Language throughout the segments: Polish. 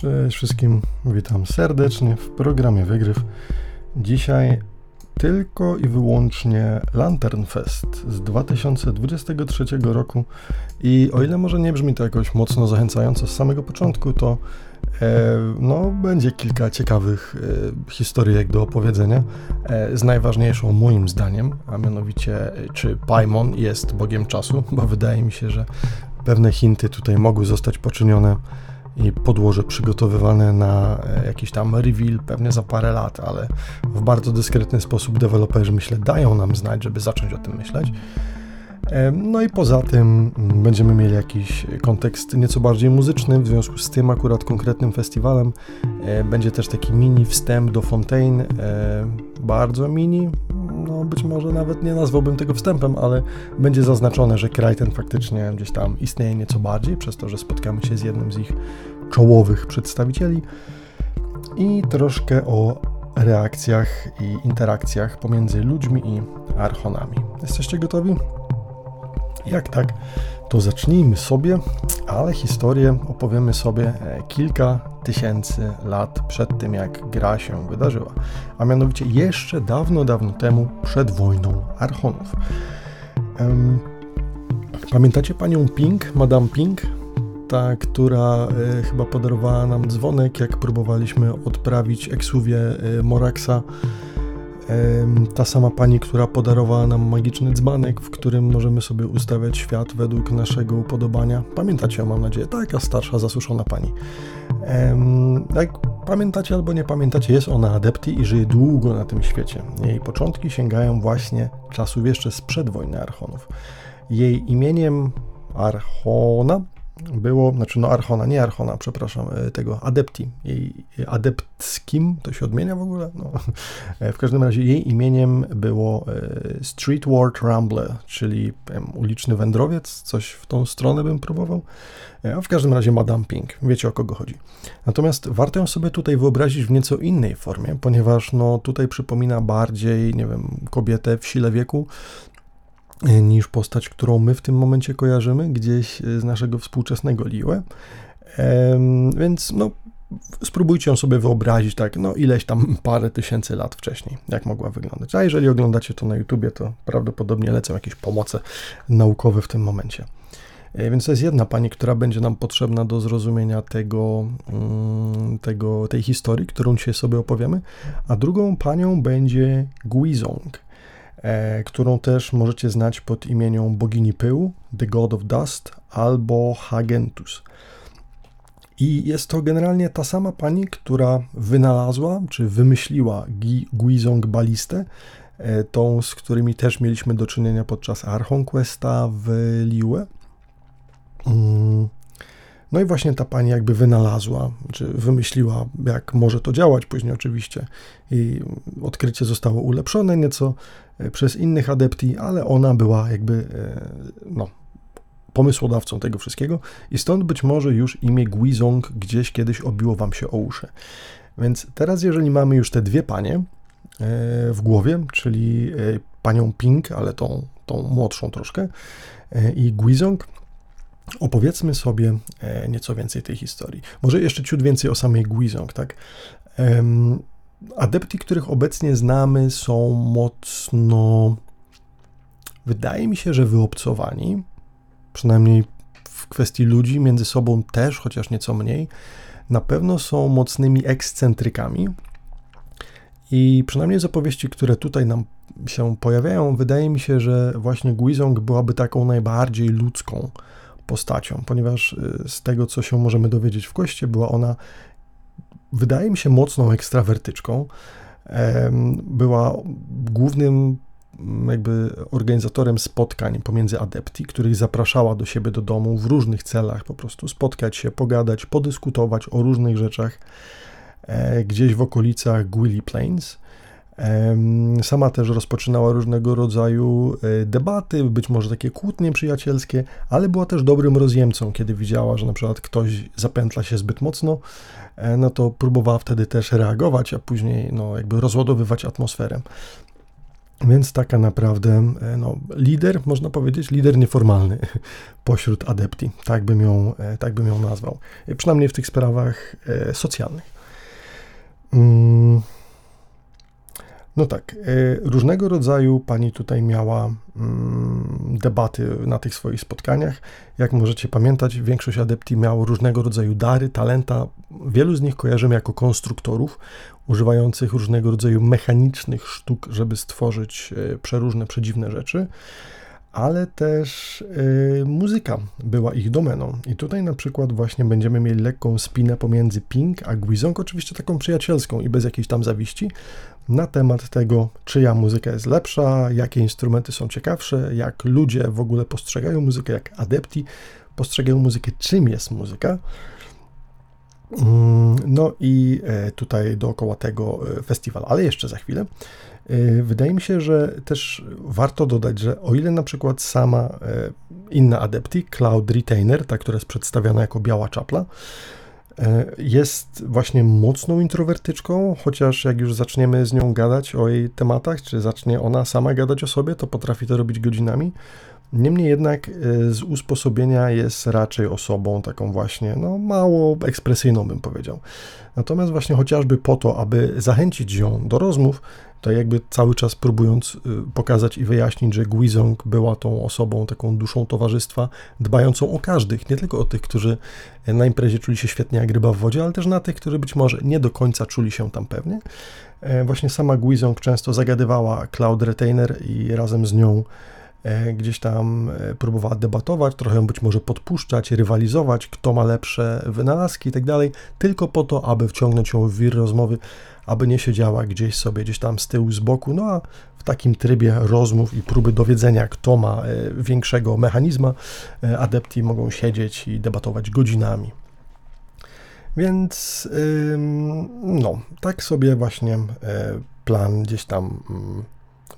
Cześć wszystkim, witam serdecznie w programie Wygryw. Dzisiaj tylko i wyłącznie Lantern Fest z 2023 roku. I o ile może nie brzmi to jakoś mocno zachęcająco z samego początku, to e, no, będzie kilka ciekawych e, historyjek do opowiedzenia, e, z najważniejszą moim zdaniem, a mianowicie czy Paimon jest bogiem czasu, bo wydaje mi się, że pewne hinty tutaj mogły zostać poczynione i podłoże przygotowywane na e, jakiś tam reveal pewnie za parę lat, ale w bardzo dyskretny sposób deweloperzy myślę dają nam znać, żeby zacząć o tym myśleć. E, no i poza tym mm, będziemy mieli jakiś kontekst nieco bardziej muzyczny, w związku z tym akurat konkretnym festiwalem e, będzie też taki mini wstęp do Fontaine, bardzo mini, no być może nawet nie nazwałbym tego wstępem, ale będzie zaznaczone, że kraj ten faktycznie gdzieś tam istnieje nieco bardziej, przez to, że spotkamy się z jednym z ich czołowych przedstawicieli i troszkę o reakcjach i interakcjach pomiędzy ludźmi i archonami. Jesteście gotowi? Jak tak, to zacznijmy sobie, ale historię opowiemy sobie e, kilka tysięcy lat przed tym, jak gra się wydarzyła, a mianowicie jeszcze dawno, dawno temu, przed wojną Archonów. Pamiętacie panią Pink, Madame Pink? Ta, która y, chyba podarowała nam dzwonek, jak próbowaliśmy odprawić eksuwię y, Moraxa ta sama pani, która podarowała nam magiczny dzbanek, w którym możemy sobie ustawiać świat według naszego upodobania. Pamiętacie mam nadzieję, taka starsza, zasuszona pani. Jak pamiętacie albo nie pamiętacie, jest ona adepti i żyje długo na tym świecie. Jej początki sięgają właśnie czasów jeszcze sprzed wojny Archonów. Jej imieniem Archona było, znaczy no Archona, nie Archona, przepraszam, e, tego Adepti, jej adeptskim, to się odmienia w ogóle? No. E, w każdym razie jej imieniem było e, Streetward Rambler, czyli uliczny wędrowiec, coś w tą stronę bym próbował, a w każdym razie Madame Pink, wiecie o kogo chodzi. Natomiast warto ją sobie tutaj wyobrazić w nieco innej formie, ponieważ no tutaj przypomina bardziej, nie wiem, kobietę w sile wieku, E, niż postać, którą my w tym momencie kojarzymy gdzieś e, z naszego współczesnego Liłe. Więc no, spróbujcie ją sobie wyobrazić tak, no ileś tam parę tysięcy lat wcześniej, jak mogła wyglądać. A jeżeli oglądacie to na YouTubie, to prawdopodobnie lecą jakieś pomoce naukowe w tym momencie. E, więc to jest jedna pani, która będzie nam potrzebna do zrozumienia tego, mm, tego, tej historii, którą dzisiaj sobie opowiemy, a drugą panią będzie Guizong. E, którą też możecie znać pod imieniem bogini pyłu, The God of Dust, albo Hagentus. I jest to generalnie ta sama pani, która wynalazła czy wymyśliła Guizong balistę, e, tą, z którymi też mieliśmy do czynienia podczas Archon Questa w Liue. No i właśnie ta pani jakby wynalazła, czy wymyśliła, jak może to działać. Później oczywiście i odkrycie zostało ulepszone nieco e, przez innych adepti, ale ona była jakby e, no, pomysłodawcą tego wszystkiego i stąd być może już imię Guizong gdzieś kiedyś obiło wam się o uszy. Więc teraz, jeżeli mamy już te dwie panie e, w głowie, czyli panią Pink, ale tą, tą młodszą troszkę, i Guizong, opowiedzmy sobie e, nieco więcej tej historii. Może jeszcze ciut więcej o samej Guizong, tak? Adepti, których obecnie znamy, są mocno, wydaje mi się, że wyobcowani, przynajmniej w kwestii ludzi, między sobą też, chociaż nieco mniej. Na pewno są mocnymi ekscentrykami. I przynajmniej z opowieści, które tutaj nam się pojawiają, wydaje mi się, że właśnie Guizong byłaby taką najbardziej ludzką postacią, ponieważ y, z tego, co się możemy dowiedzieć w koście, była ona, wydaje mi się, mocną ekstrawertyczką. Była głównym mm, jakby organizatorem spotkań pomiędzy adepti, których zapraszała do siebie do domu w różnych celach, po prostu spotkać się, pogadać, podyskutować o różnych rzeczach e, gdzieś w okolicach Gwilly Plains. Sama też rozpoczynała różnego rodzaju e, debaty, być może takie kłótnie przyjacielskie, ale była też dobrym rozjemcą, kiedy widziała, że na przykład ktoś zapętla się zbyt mocno, e, no to próbowała wtedy też reagować, a później no, jakby rozładowywać atmosferę. Więc taka naprawdę e, no, lider, można powiedzieć, lider nieformalny pośród adepti. Tak bym ją, tak bym ją nazwał. Przynajmniej w tych sprawach socjalnych. Mm. No tak, różnego rodzaju pani tutaj miała mm, debaty na tych swoich spotkaniach. Jak możecie pamiętać, większość adepti miało różnego rodzaju dary, talenta. Wielu z nich kojarzymy jako konstruktorów, używających różnego rodzaju mechanicznych sztuk, żeby stworzyć e, przeróżne, przedziwne rzeczy, ale też y, muzyka była ich domeną. I tutaj na przykład właśnie będziemy mieli lekką spinę pomiędzy Pink a Guizong, oczywiście taką przyjacielską i bez jakiejś tam zawiści, na temat tego, czyja muzyka jest lepsza, jakie instrumenty są ciekawsze, jak ludzie w ogóle postrzegają muzykę, jak adepti postrzegają muzykę, czym jest muzyka. Mm, no i e, tutaj dookoła tego e, festiwal, ale jeszcze za chwilę. E, wydaje mi się, że też warto dodać, że o ile na przykład sama inna adepti, Cloud Retainer, ta, która jest przedstawiana jako biała czapla, jest właśnie mocną introwertyczką, chociaż jak już zaczniemy z nią gadać o jej tematach, czy zacznie ona sama gadać o sobie, to potrafi to robić godzinami. Niemniej jednak y, z usposobienia jest raczej osobą taką właśnie, no mało ekspresyjną bym powiedział. Natomiast właśnie chociażby po to, aby zachęcić ją do rozmów, to jakby cały czas próbując y, pokazać i wyjaśnić, że Guizong była tą osobą, taką duszą towarzystwa, dbającą o każdych, nie tylko o tych, którzy na imprezie czuli się świetnie jak ryba w wodzie, ale też na tych, którzy być może nie do końca czuli się tam pewnie. E, właśnie sama Guizong często zagadywała Cloud Retainer i razem z nią E, gdzieś tam e, próbowała debatować, trochę być może podpuszczać, rywalizować, kto ma lepsze wynalazki i tak dalej, tylko po to, aby wciągnąć ją w wir rozmowy, aby nie siedziała gdzieś sobie, gdzieś tam z tyłu, z boku, no a w takim trybie rozmów i próby dowiedzenia, kto ma e, większego mechanizma, adepti mogą siedzieć i debatować godzinami. Więc no, tak sobie właśnie plan gdzieś tam mm,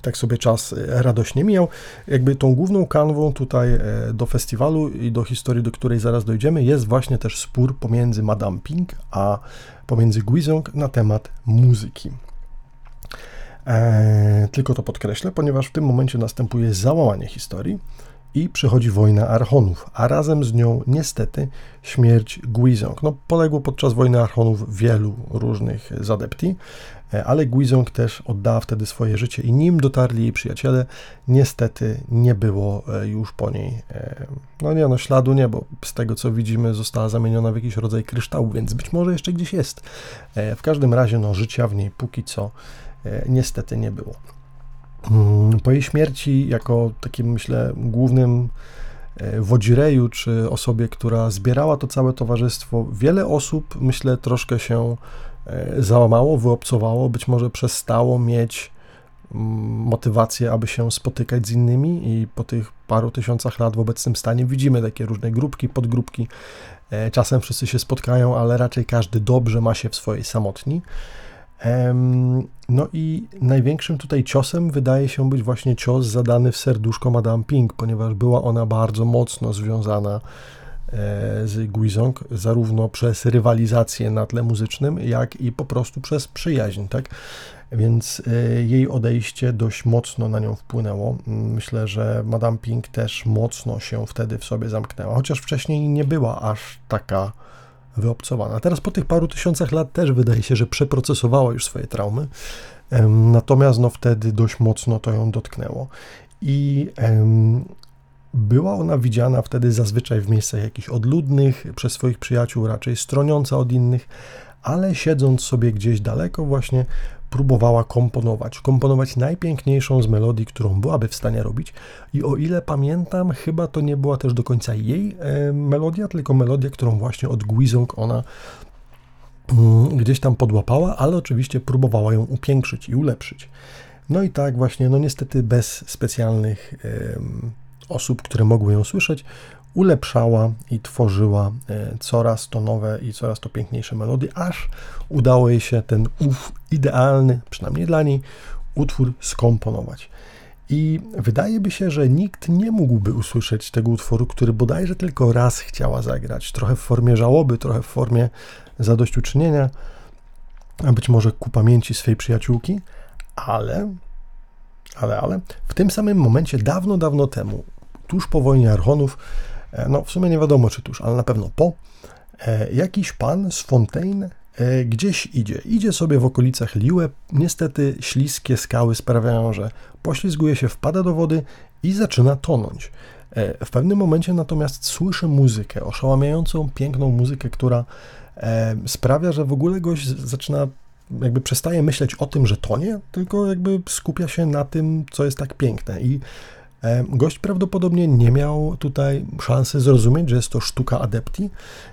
tak sobie czas e, radośnie mijał. Jakby tą główną kanwą tutaj e, do festiwalu i do historii, do której zaraz dojdziemy, jest właśnie też spór pomiędzy Madame Pink a pomiędzy Guizong na temat muzyki. Eee, tylko to podkreślę, ponieważ w tym momencie następuje załamanie historii i przychodzi wojna Archonów, a razem z nią niestety śmierć Guizong. No, poległo podczas wojny Archonów wielu różnych zadepti, ale Guizong też oddała wtedy swoje życie i nim dotarli jej przyjaciele, niestety nie było e, już po niej, e, no nie no, śladu nie, bo z tego co widzimy została zamieniona w jakiś rodzaj kryształu, więc być może jeszcze gdzieś jest. W każdym razie, no życia w niej póki co niestety nie było. Mm, po jej śmierci, jako takim, myślę, głównym e, wodzireju, czy osobie, która zbierała to całe towarzystwo, wiele osób, myślę, troszkę się e, załamało, wyobcowało, być może przestało mieć mm, motywację, aby się spotykać z innymi i po tych paru tysiącach lat w obecnym stanie widzimy takie różne grupki, podgrupki. E, czasem wszyscy się spotkają, ale raczej każdy dobrze ma się w swojej samotni. No i największym tutaj ciosem wydaje się być właśnie cios zadany w serduszko Madame Pink, ponieważ była ona bardzo mocno związana e, z Guizong, zarówno przez rywalizację na tle muzycznym, jak i po prostu przez przyjaźń, tak? Więc e, jej odejście dość mocno na nią wpłynęło. Myślę, że Madame Pink też mocno się wtedy w sobie zamknęła, chociaż wcześniej nie była aż taka wyobcowana. Teraz po tych paru tysiącach lat też wydaje się, że przeprocesowała już swoje traumy, natomiast no wtedy dość mocno to ją dotknęło. I była ona widziana wtedy zazwyczaj w miejscach jakichś odludnych, przez swoich przyjaciół raczej stroniąca od innych, ale siedząc sobie gdzieś daleko właśnie próbowała komponować. Komponować najpiękniejszą z melodii, którą byłaby w stanie robić. I o ile pamiętam, chyba to nie była też do końca jej e, melodia, tylko melodia, którą właśnie od Guizong ona mm, gdzieś tam podłapała, ale oczywiście próbowała ją upiększyć i ulepszyć. No i tak właśnie, no niestety bez specjalnych osób, które mogły ją słyszeć, ulepszała i tworzyła e, coraz to nowe i coraz to piękniejsze melodie, aż udało jej się ten ów idealny, przynajmniej dla niej, utwór skomponować. I wydaje by się, że nikt nie mógłby usłyszeć tego utworu, który bodajże tylko raz chciała zagrać. Trochę w formie żałoby, trochę w formie zadośćuczynienia, a być może ku pamięci swej przyjaciółki, ale ale, ale w tym samym momencie, dawno, dawno temu, tuż po wojnie Archonów, e, no w sumie nie wiadomo czy tuż, ale na pewno po, e, jakiś pan z Fontaine e, gdzieś idzie. Idzie sobie w okolicach Liue. Niestety śliskie skały sprawiają, że poślizguje się, wpada do wody i zaczyna tonąć. W pewnym momencie natomiast słyszy muzykę, oszałamiającą, piękną muzykę, która sprawia, że w ogóle gość zaczyna jakby przestaje myśleć o tym, że tonie, tylko jakby skupia się na tym, co jest tak piękne. I gość prawdopodobnie nie miał tutaj szansy zrozumieć, że jest to sztuka adepti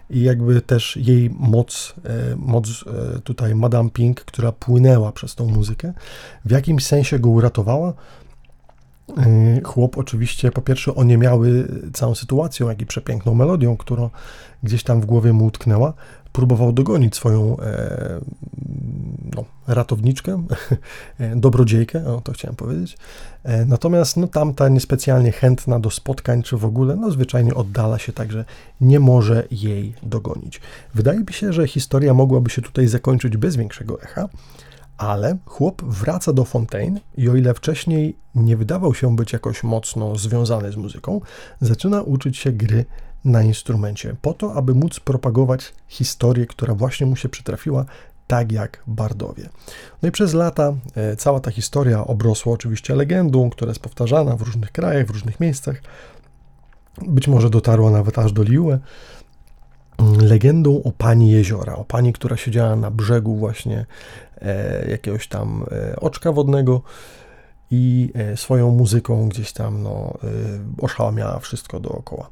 i jakby też jej moc, e, moc e, tutaj Madame Pink, która płynęła przez tą muzykę, w jakimś sensie go uratowała. Chłop oczywiście, po pierwsze, oniemiały całą sytuacją, jak i przepiękną melodią, która gdzieś tam w głowie mu utknęła próbował dogonić swoją e, no, ratowniczkę, dobrodziejkę, o to chciałem powiedzieć. E, natomiast no, tamta niespecjalnie chętna do spotkań, czy w ogóle, no zwyczajnie oddala się, także nie może jej dogonić. Wydaje mi się, że historia mogłaby się tutaj zakończyć bez większego echa, ale chłop wraca do Fontaine i o ile wcześniej nie wydawał się być jakoś mocno związany z muzyką, zaczyna uczyć się gry na instrumencie, po to, aby móc propagować historię, która właśnie mu się przytrafiła, tak jak Bardowie. No i przez lata e, cała ta historia obrosła oczywiście legendą, która jest powtarzana w różnych krajach, w różnych miejscach. Być może dotarła nawet aż do Liue. Legendą o pani jeziora, o pani, która siedziała na brzegu właśnie e, jakiegoś tam e, oczka wodnego i swoją muzyką gdzieś tam no, oszałamiała wszystko dookoła.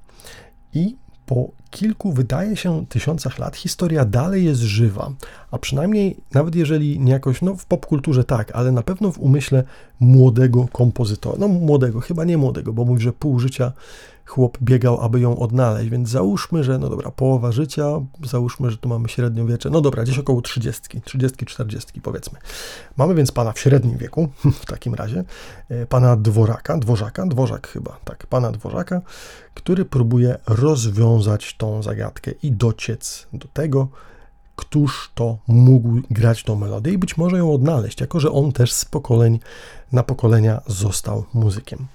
I po kilku, wydaje się, tysiącach lat historia dalej jest żywa, a przynajmniej nawet jeżeli nie jakoś, no w popkulturze tak, ale na pewno w umyśle młodego kompozytora, no młodego, chyba nie młodego, bo mówi, że pół życia chłop biegał, aby ją odnaleźć, więc załóżmy, że no dobra, połowa życia, załóżmy, że tu mamy średniowiecze, no dobra, gdzieś około 30, 30, 40 powiedzmy. Mamy więc pana w średnim wieku, w takim razie, e, pana dworaka, dworzaka, dworzak chyba, tak, pana dworzaka, który próbuje rozwiązać tą zagadkę i dociec do tego, któż to mógł grać tą melodię i być może ją odnaleźć, jako że on też z pokoleń na pokolenia został muzykiem.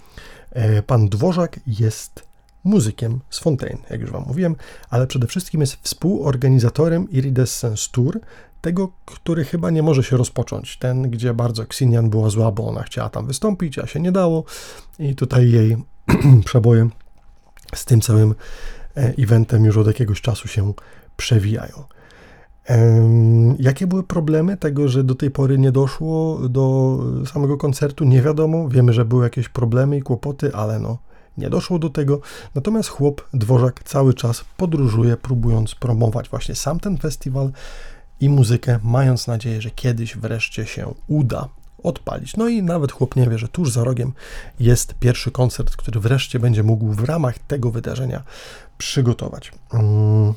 E, pan Dworzak jest muzykiem z Fontaine, jak już Wam mówiłem, ale przede wszystkim jest współorganizatorem Iridescence Tour, tego, który chyba nie może się rozpocząć. Ten, gdzie bardzo Xinian była zła, bo ona chciała tam wystąpić, a się nie dało i tutaj jej przeboje z tym całym e, eventem już od jakiegoś czasu się przewijają. Jakie były problemy tego, że do tej pory nie doszło do samego koncertu? Nie wiadomo. Wiemy, że były jakieś problemy i kłopoty, ale no, nie doszło do tego. Natomiast chłop, dworzak cały czas podróżuje, próbując promować właśnie sam ten festiwal i muzykę, mając nadzieję, że kiedyś wreszcie się uda odpalić. No i nawet chłop nie wie, że tuż za rogiem jest pierwszy koncert, który wreszcie będzie mógł w ramach tego wydarzenia przygotować. Hmm.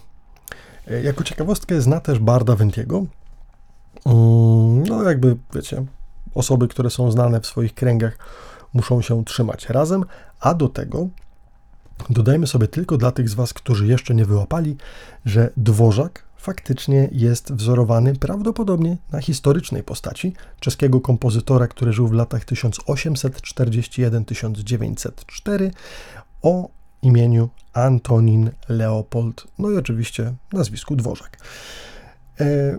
E, jako ciekawostkę zna też Barda Ventiego. Mm, no, jakby wiecie, osoby, które są znane w swoich kręgach, muszą się trzymać razem, a do tego dodajmy sobie tylko dla tych z Was, którzy jeszcze nie wyłapali, że Dworzak faktycznie jest wzorowany prawdopodobnie na historycznej postaci czeskiego kompozytora, który żył w latach 1841-1904 o imieniu Antonin Leopold, no i oczywiście nazwisku Dworzak. E,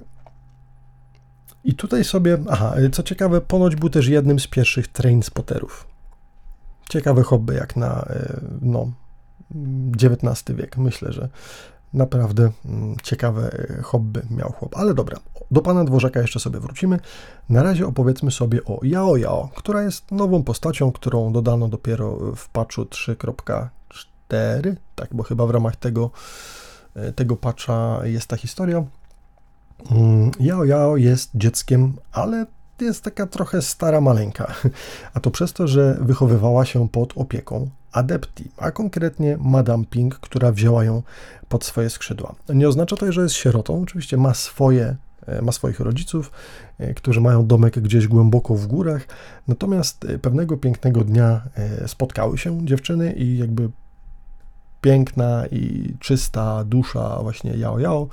I tutaj sobie, aha, co ciekawe, ponoć był też jednym z pierwszych train spotterów. Ciekawe hobby jak na e, no, XIX wiek. Myślę, że naprawdę mm, ciekawe e, hobby miał chłop. Ale dobra, do pana Dworzaka jeszcze sobie wrócimy. Na razie opowiedzmy sobie o Yao Yao, która jest nową postacią, którą dodano dopiero w patchu 3.4 4, tak, bo chyba w ramach tego, e, tego patcha jest ta historia. Mm, Yao Yao jest dzieckiem, ale jest taka trochę stara maleńka, a to przez to, że wychowywała się pod opieką adepti, a konkretnie Madame Ping, która wzięła ją pod swoje skrzydła. Nie oznacza to, że jest sierotą, oczywiście ma swoje e, ma swoich rodziców, e, którzy mają domek gdzieś głęboko w górach. Natomiast pewnego pięknego dnia spotkały się dziewczyny i jakby piękna i czysta dusza właśnie Yao Yao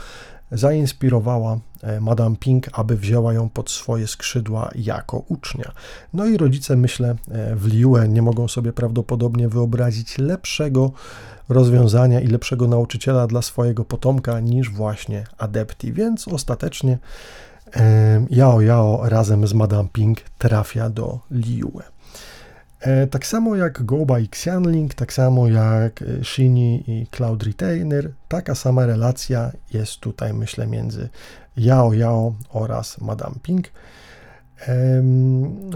zainspirowała Madame Pink, aby wzięła ją pod swoje skrzydła jako ucznia. No i rodzice, myślę, w Liue nie mogą sobie prawdopodobnie wyobrazić lepszego rozwiązania i lepszego nauczyciela dla swojego potomka niż właśnie Adepti, więc ostatecznie Yao Yao razem z Madame Ping trafia do Liue. E, tak samo jak Goba i Xianling, tak samo jak e, Shini i Cloud Retainer, taka sama relacja jest tutaj, myślę, między Yao Yao oraz Madame Ping.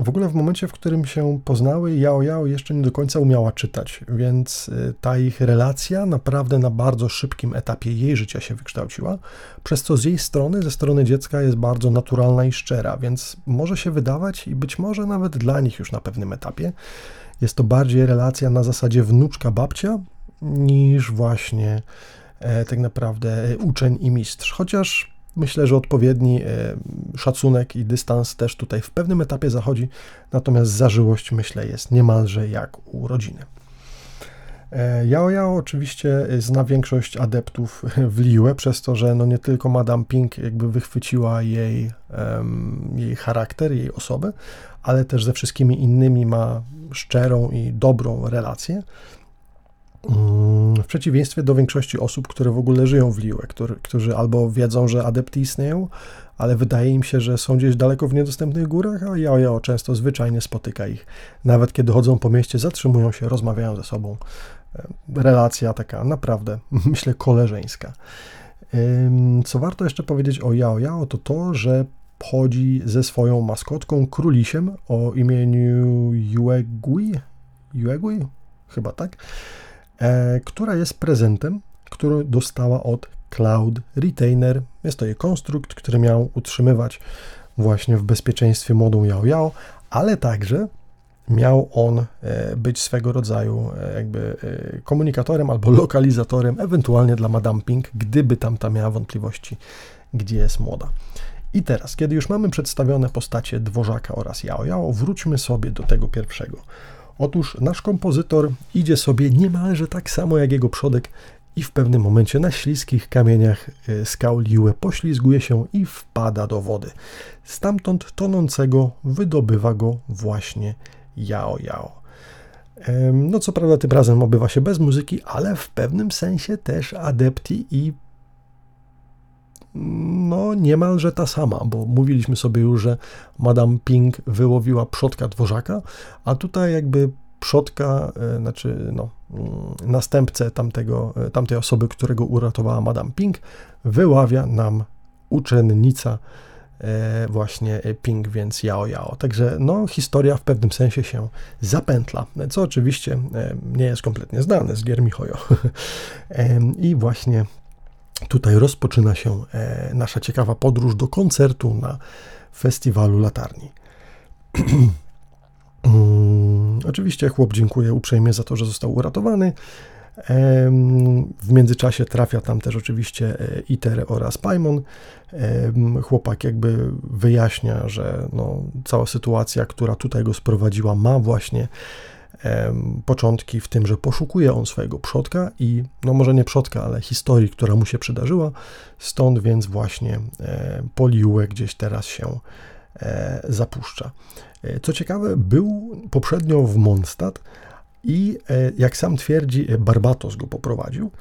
W ogóle w momencie, w którym się poznały, Yao Yao jeszcze nie do końca umiała czytać, więc y, ta ich relacja naprawdę na bardzo szybkim etapie jej życia się wykształciła, przez co z jej strony, ze strony dziecka jest bardzo naturalna i szczera, więc może się wydawać i być może nawet dla nich już na pewnym etapie jest to bardziej relacja na zasadzie wnuczka-babcia niż właśnie e, tak naprawdę e, uczeń i mistrz. Chociaż Myślę, że odpowiedni e, szacunek i dystans też tutaj w pewnym etapie zachodzi, natomiast zażyłość, myślę, jest niemalże jak u rodziny. E, Yao Yao oczywiście zna większość adeptów w Liue, przez to, że no nie tylko Madame Pink jakby wychwyciła jej, um, jej charakter, jej osobę, ale też ze wszystkimi innymi ma szczerą i dobrą relację. Mm, w przeciwieństwie do większości osób, które w ogóle żyją w Liue, który, którzy albo wiedzą, że adepty istnieją, ale wydaje im się, że są gdzieś daleko w niedostępnych górach, a ja, ja często zwyczajnie spotyka ich. Nawet kiedy chodzą po mieście, zatrzymują się, rozmawiają ze sobą. E, relacja taka naprawdę, myślę, koleżeńska. Co warto jeszcze powiedzieć o Yao Yao, to to, że chodzi ze swoją maskotką królisiem o imieniu Yuegui, Yuegui? Chyba tak która jest prezentem, który dostała od Cloud Retainer. Jest to jej konstrukt, który miał utrzymywać właśnie w bezpieczeństwie młodą Yao Yao, ale także miał on e, być swego rodzaju e, jakby e, komunikatorem albo lokalizatorem, ewentualnie dla Madame Pink, gdyby tamta miała wątpliwości, gdzie jest młoda. I teraz, kiedy już mamy przedstawione postacie Dworzaka oraz Yao Yao, wróćmy sobie do tego pierwszego. Otóż nasz kompozytor idzie sobie niemalże tak samo jak jego przodek i w pewnym momencie na śliskich kamieniach e, skał Liue poślizguje się i wpada do wody. Stamtąd tonącego wydobywa go właśnie Yao Yao. No co prawda tym razem obywa się bez muzyki, ale w pewnym sensie też adepti i no niemalże ta sama, bo mówiliśmy sobie już, że Madame Ping wyłowiła przodka dworzaka, a tutaj jakby przodka, e, znaczy no, mm, następcę tamtego, e, tamtej osoby, którego uratowała Madame Ping, wyławia nam uczennica e, właśnie Ping, więc Yao Yao. Także no, historia w pewnym sensie się zapętla, co oczywiście nie jest kompletnie znane z gier Mihoyo. I właśnie Tutaj rozpoczyna się e, nasza ciekawa podróż do koncertu na festiwalu latarni. Mm, oczywiście chłop dziękuję uprzejmie za to, że został uratowany. W międzyczasie trafia tam też oczywiście e, Iter oraz Paimon. Chłopak jakby wyjaśnia, że no, cała sytuacja, która tutaj go sprowadziła, ma właśnie początki w tym, że poszukuje on swojego przodka i, no może nie przodka, ale historii, która mu się przydarzyła, stąd więc właśnie e, Poliue gdzieś teraz się e, zapuszcza. E, co ciekawe, był poprzednio w Mondstadt i jak sam twierdzi, Barbatos go poprowadził,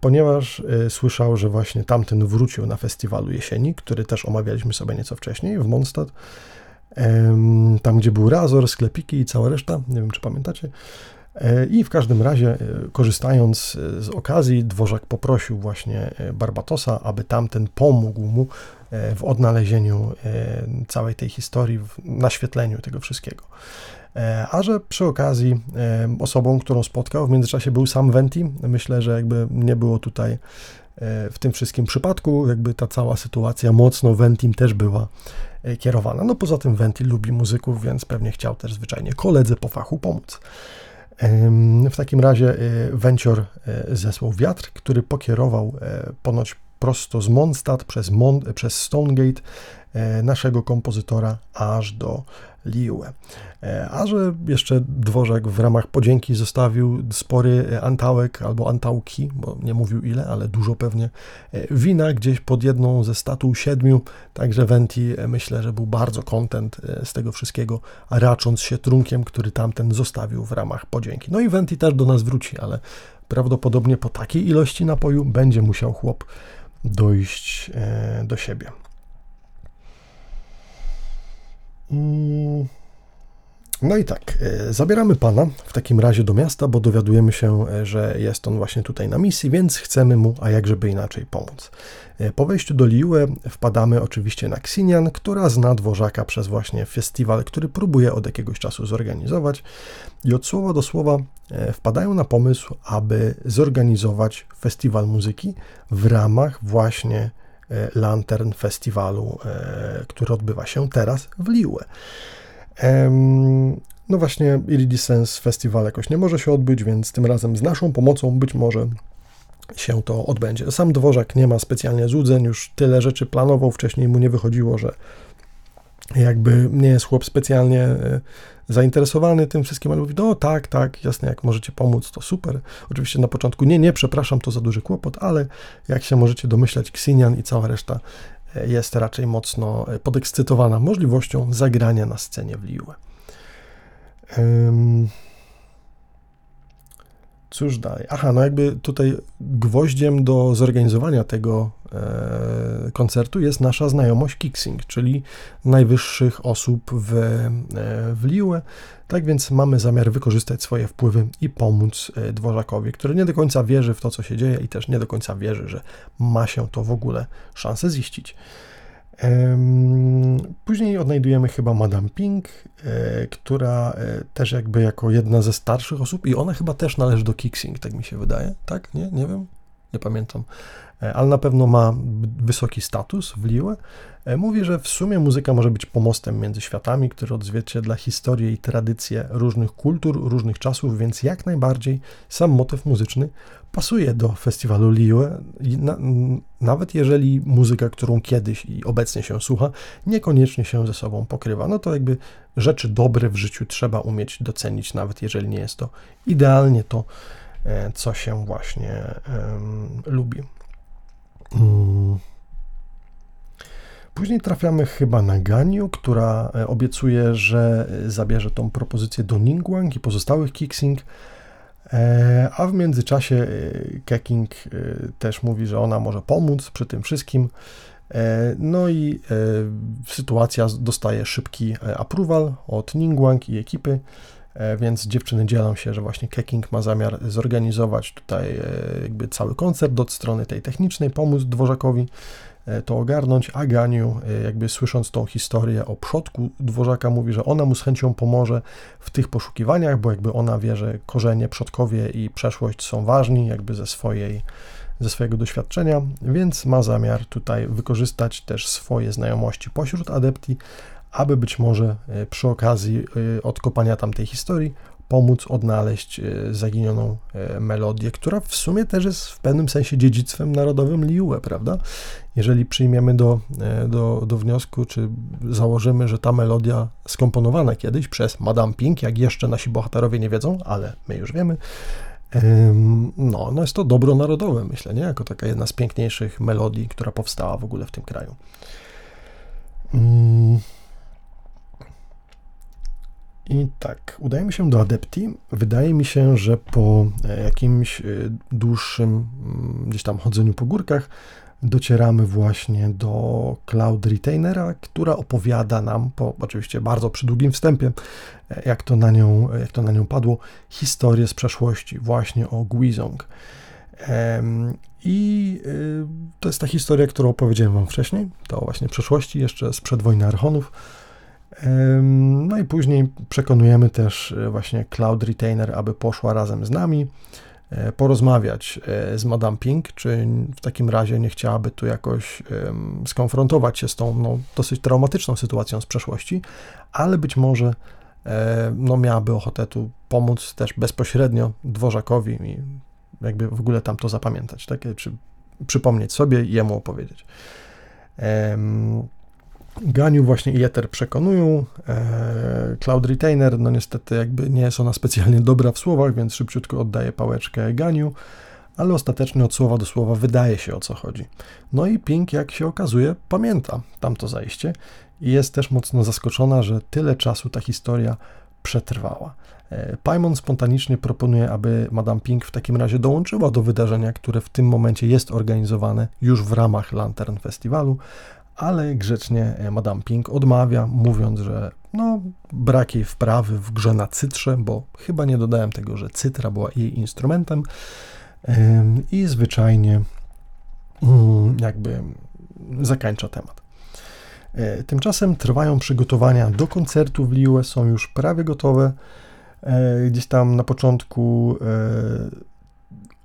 ponieważ słyszał, że właśnie tamten wrócił na festiwalu jesieni, który też omawialiśmy sobie nieco wcześniej w Mondstadt tam gdzie był Razor, sklepiki i cała reszta, nie wiem czy pamiętacie. E, I w każdym razie, e, korzystając e, z okazji, dworzak poprosił właśnie Barbatosa, aby tamten pomógł mu w odnalezieniu całej tej historii, w naświetleniu tego wszystkiego. A że przy okazji osobą, którą spotkał w międzyczasie był sam Venti, myślę, że jakby nie było tutaj w tym wszystkim przypadku, jakby ta cała sytuacja mocno Ventim też była E, kierowana. No poza tym Ventil lubi muzyków, więc pewnie chciał też zwyczajnie koledze po fachu pomóc. W takim razie e, Vencior e, zesłał wiatr, który pokierował ponoć prosto z Mondstadt przez, Mon przez Stonegate naszego kompozytora aż do Liue. A że jeszcze dworzek w ramach podzięki zostawił spory antałek albo antałki, bo nie mówił ile, ale dużo pewnie, wina gdzieś pod jedną ze statuł siedmiu, także Venti myślę, że był bardzo kontent z tego wszystkiego, racząc się trunkiem, który tamten zostawił w ramach podzięki. No i Venti też do nas wróci, ale prawdopodobnie po takiej ilości napoju będzie musiał chłop dojść e, do siebie. Mm. No i tak, e, zabieramy pana w takim razie do miasta, bo dowiadujemy się, e, że jest on właśnie tutaj na misji, więc chcemy mu, a jak żeby inaczej, pomóc. E, po wejściu do Liue wpadamy oczywiście na Ksinian, która zna dworzaka przez właśnie festiwal, który próbuje od jakiegoś czasu zorganizować. I od słowa do słowa wpadają na pomysł, aby zorganizować festiwal muzyki w ramach właśnie Lantern Festiwalu, który odbywa się teraz w Liue. No właśnie, Iridescence Festival jakoś nie może się odbyć, więc tym razem z naszą pomocą być może się to odbędzie. Sam dworzak nie ma specjalnie złudzeń, już tyle rzeczy planował, wcześniej mu nie wychodziło, że jakby nie jest chłop specjalnie e, zainteresowany tym wszystkim, ale mówi, no tak, tak, jasne, jak możecie pomóc, to super. Oczywiście na początku, nie, nie, przepraszam, to za duży kłopot, ale jak się możecie domyślać, Ksinian i cała reszta jest raczej mocno podekscytowana możliwością zagrania na scenie w Liue. Cóż dalej? Aha, no jakby tutaj gwoździem do zorganizowania tego e, koncertu jest nasza znajomość Kixing, czyli najwyższych osób w, e, w Liue. Tak więc mamy zamiar wykorzystać swoje wpływy i pomóc e, dworzakowi, który nie do końca wierzy w to, co się dzieje i też nie do końca wierzy, że ma się to w ogóle szansę ziścić. Później odnajdujemy chyba Madame Pink, e, która e, też jakby jako jedna ze starszych osób i ona chyba też należy do Kixing, tak mi się wydaje, tak? Nie? Nie wiem? Nie pamiętam. E, ale na pewno ma wysoki status w Liue. E, mówi, że w sumie muzyka może być pomostem między światami, który odzwierciedla historię i tradycje różnych kultur, różnych czasów, więc jak najbardziej sam motyw muzyczny pasuje do festiwalu Liue, na, nawet jeżeli muzyka, którą kiedyś i obecnie się słucha, niekoniecznie się ze sobą pokrywa. No to jakby rzeczy dobre w życiu trzeba umieć docenić, nawet jeżeli nie jest to idealnie to, co się właśnie lubi. Mm. Później trafiamy chyba na Ganiu, która e, obiecuje, że e, zabierze tą propozycję do Ningguang i pozostałych Kixing, e, a w międzyczasie Keking też mówi, że ona może pomóc przy tym wszystkim. No i sytuacja dostaje szybki approval od Ningguang i ekipy. E, więc dziewczyny dzielą się, że właśnie Keking ma zamiar zorganizować tutaj e, jakby cały koncert od strony tej technicznej, pomóc Dworzakowi e, to ogarnąć, a Ganiu jakby słysząc tą historię o przodku Dworzaka mówi, że ona mu z chęcią pomoże w tych poszukiwaniach, bo jakby ona wie, że korzenie, przodkowie i przeszłość są ważni jakby ze swojej ze swojego doświadczenia, więc ma zamiar tutaj wykorzystać też swoje znajomości pośród adepti, aby być może e, przy okazji e, odkopania tamtej historii pomóc odnaleźć e, zaginioną melodię, która w sumie też jest w pewnym sensie dziedzictwem narodowym Liue, prawda? Jeżeli przyjmiemy do, do, do wniosku, czy założymy, że ta melodia skomponowana kiedyś przez Madame Pink, jak jeszcze nasi bohaterowie nie wiedzą, ale my już wiemy, no, no jest to dobro narodowe, myślę, nie? Jako taka jedna z piękniejszych melodii, która powstała w ogóle w tym kraju. Mm. I tak, udajemy się do Adepti. Wydaje mi się, że po e, jakimś e, dłuższym mm, gdzieś tam chodzeniu po górkach docieramy właśnie do Cloud Retainera, która opowiada nam, po oczywiście bardzo przydługim wstępie, e, jak to na nią, jak to na nią padło, historię z przeszłości właśnie o Guizong. I to jest ta historia, którą opowiedziałem Wam wcześniej, to właśnie przeszłości jeszcze sprzed wojny Archonów. No i później przekonujemy też e, właśnie Cloud Retainer, aby poszła razem z nami e, porozmawiać e, z Madame Pink, czy w takim razie nie chciałaby tu jakoś skonfrontować się z tą no, dosyć traumatyczną sytuacją z przeszłości, ale być może no, miałaby ochotę tu pomóc też bezpośrednio dworzakowi i jakby w ogóle tam to zapamiętać, tak? czy przypomnieć sobie i jemu opowiedzieć. Ganiu właśnie i Ether przekonują. E, Cloud Retainer, no niestety jakby nie jest ona specjalnie dobra w słowach, więc szybciutko oddaje pałeczkę Ganiu, ale ostatecznie od słowa do słowa wydaje się o co chodzi. No i Pink, jak się okazuje, pamięta tamto zajście i jest też mocno zaskoczona, że tyle czasu ta historia przetrwała. E, Paimon spontanicznie proponuje, aby Madame Pink w takim razie dołączyła do wydarzenia, które w tym momencie jest organizowane już w ramach Lantern Festiwalu, ale grzecznie e, Madame Pink odmawia, mówiąc, że no, brak jej wprawy w grze na cytrze, bo chyba nie dodałem tego, że cytra była jej instrumentem i zwyczajnie mm, jakby zakończa temat. E, tymczasem trwają przygotowania do koncertu w Liue, są już prawie gotowe. E, gdzieś tam na początku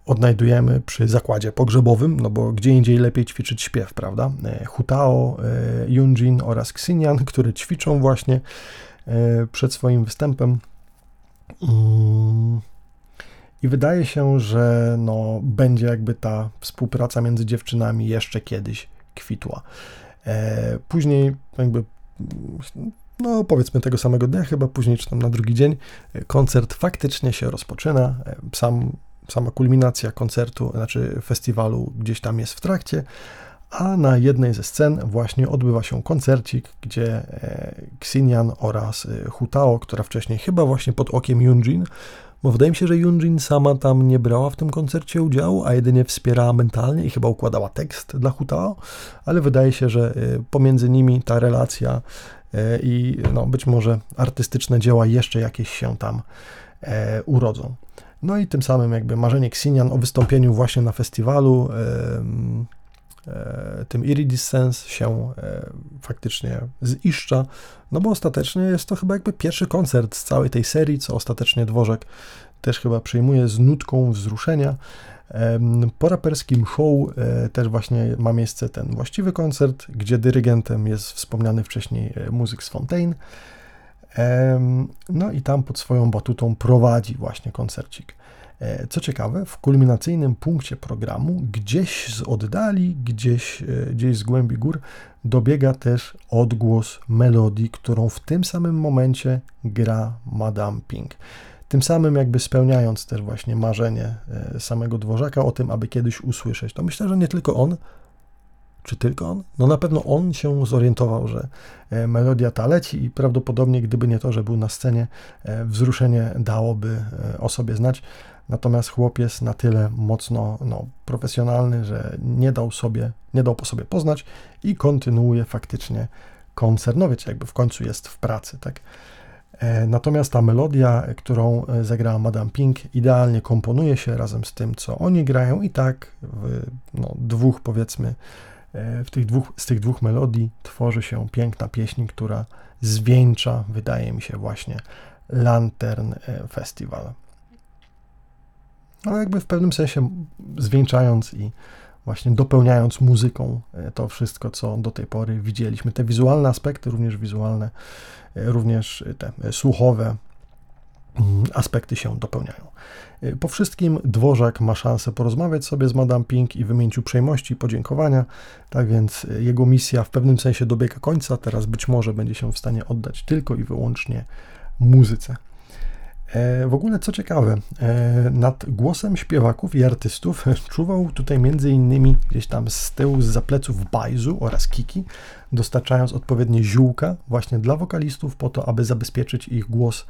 odnajdujemy przy zakładzie pogrzebowym, no bo gdzie indziej lepiej ćwiczyć śpiew, prawda? E, Hutao, e, Yunjin oraz Xinyan, które ćwiczą właśnie e, przed swoim występem. Mm. I wydaje się, że no, będzie jakby ta współpraca między dziewczynami jeszcze kiedyś kwitła. Później jakby no powiedzmy tego samego dnia, chyba później czy tam na drugi dzień, koncert faktycznie się rozpoczyna. Sam sama kulminacja koncertu, znaczy festiwalu gdzieś tam jest w trakcie, a na jednej ze scen właśnie odbywa się koncercik, gdzie e, Xinian oraz e, Hutao, która wcześniej chyba właśnie pod okiem Yunjin, bo wydaje mi się, że Yunjin sama tam nie brała w tym koncercie udziału, a jedynie wspierała mentalnie i chyba układała tekst dla Hutao, ale wydaje się, że e, pomiędzy nimi ta relacja i no, być może artystyczne dzieła jeszcze jakieś się tam urodzą. No i tym samym jakby marzenie Xinian o wystąpieniu właśnie na festiwalu e, tym Iridescence się e, faktycznie ziszcza, no bo ostatecznie jest to chyba jakby pierwszy koncert z całej tej serii, co ostatecznie Dworzek też chyba przyjmuje z nutką wzruszenia. Po raperskim show e, też właśnie ma miejsce ten właściwy koncert, gdzie dyrygentem jest wspomniany wcześniej muzyk z Fontaine. No i tam pod swoją batutą prowadzi właśnie koncercik. E, co ciekawe, w kulminacyjnym punkcie programu, gdzieś z oddali, gdzieś, e, gdzieś z głębi gór, dobiega też odgłos melodii, którą w tym samym momencie gra Madame Pink. Tym samym jakby spełniając też właśnie marzenie e, samego dworzaka o tym, aby kiedyś usłyszeć. To myślę, że nie tylko on, czy tylko on? No na pewno on się zorientował, że e, melodia ta leci i prawdopodobnie gdyby nie to, że był na scenie, e, wzruszenie dałoby e, o sobie znać. Natomiast chłop jest na tyle mocno no, profesjonalny, że nie dał sobie, nie dał po sobie poznać i kontynuuje faktycznie koncert. No wiecie, jakby w końcu jest w pracy, tak? Natomiast ta melodia, którą zagrała Madame Pink, idealnie komponuje się razem z tym, co oni grają, i tak w no, dwóch, powiedzmy, w tych dwóch, z tych dwóch melodii tworzy się piękna pieśń, która zwieńcza, wydaje mi się, właśnie Lantern e, Festival. Ale jakby w pewnym sensie zwieńczając i właśnie dopełniając muzyką e, to wszystko, co do tej pory widzieliśmy. Te wizualne aspekty, również wizualne, e, również te słuchowe aspekty się dopełniają. Po wszystkim dworzak ma szansę porozmawiać sobie z Madame Pink i wymienić uprzejmości i podziękowania, tak więc jego misja w pewnym sensie dobiega końca, teraz być może będzie się w stanie oddać tylko i wyłącznie muzyce. E, w ogóle co ciekawe, e, nad głosem śpiewaków i artystów czuwał tutaj innymi gdzieś tam z tyłu, z zapleców Bajzu oraz Kiki, dostarczając odpowiednie ziółka właśnie dla wokalistów po to, aby zabezpieczyć ich głos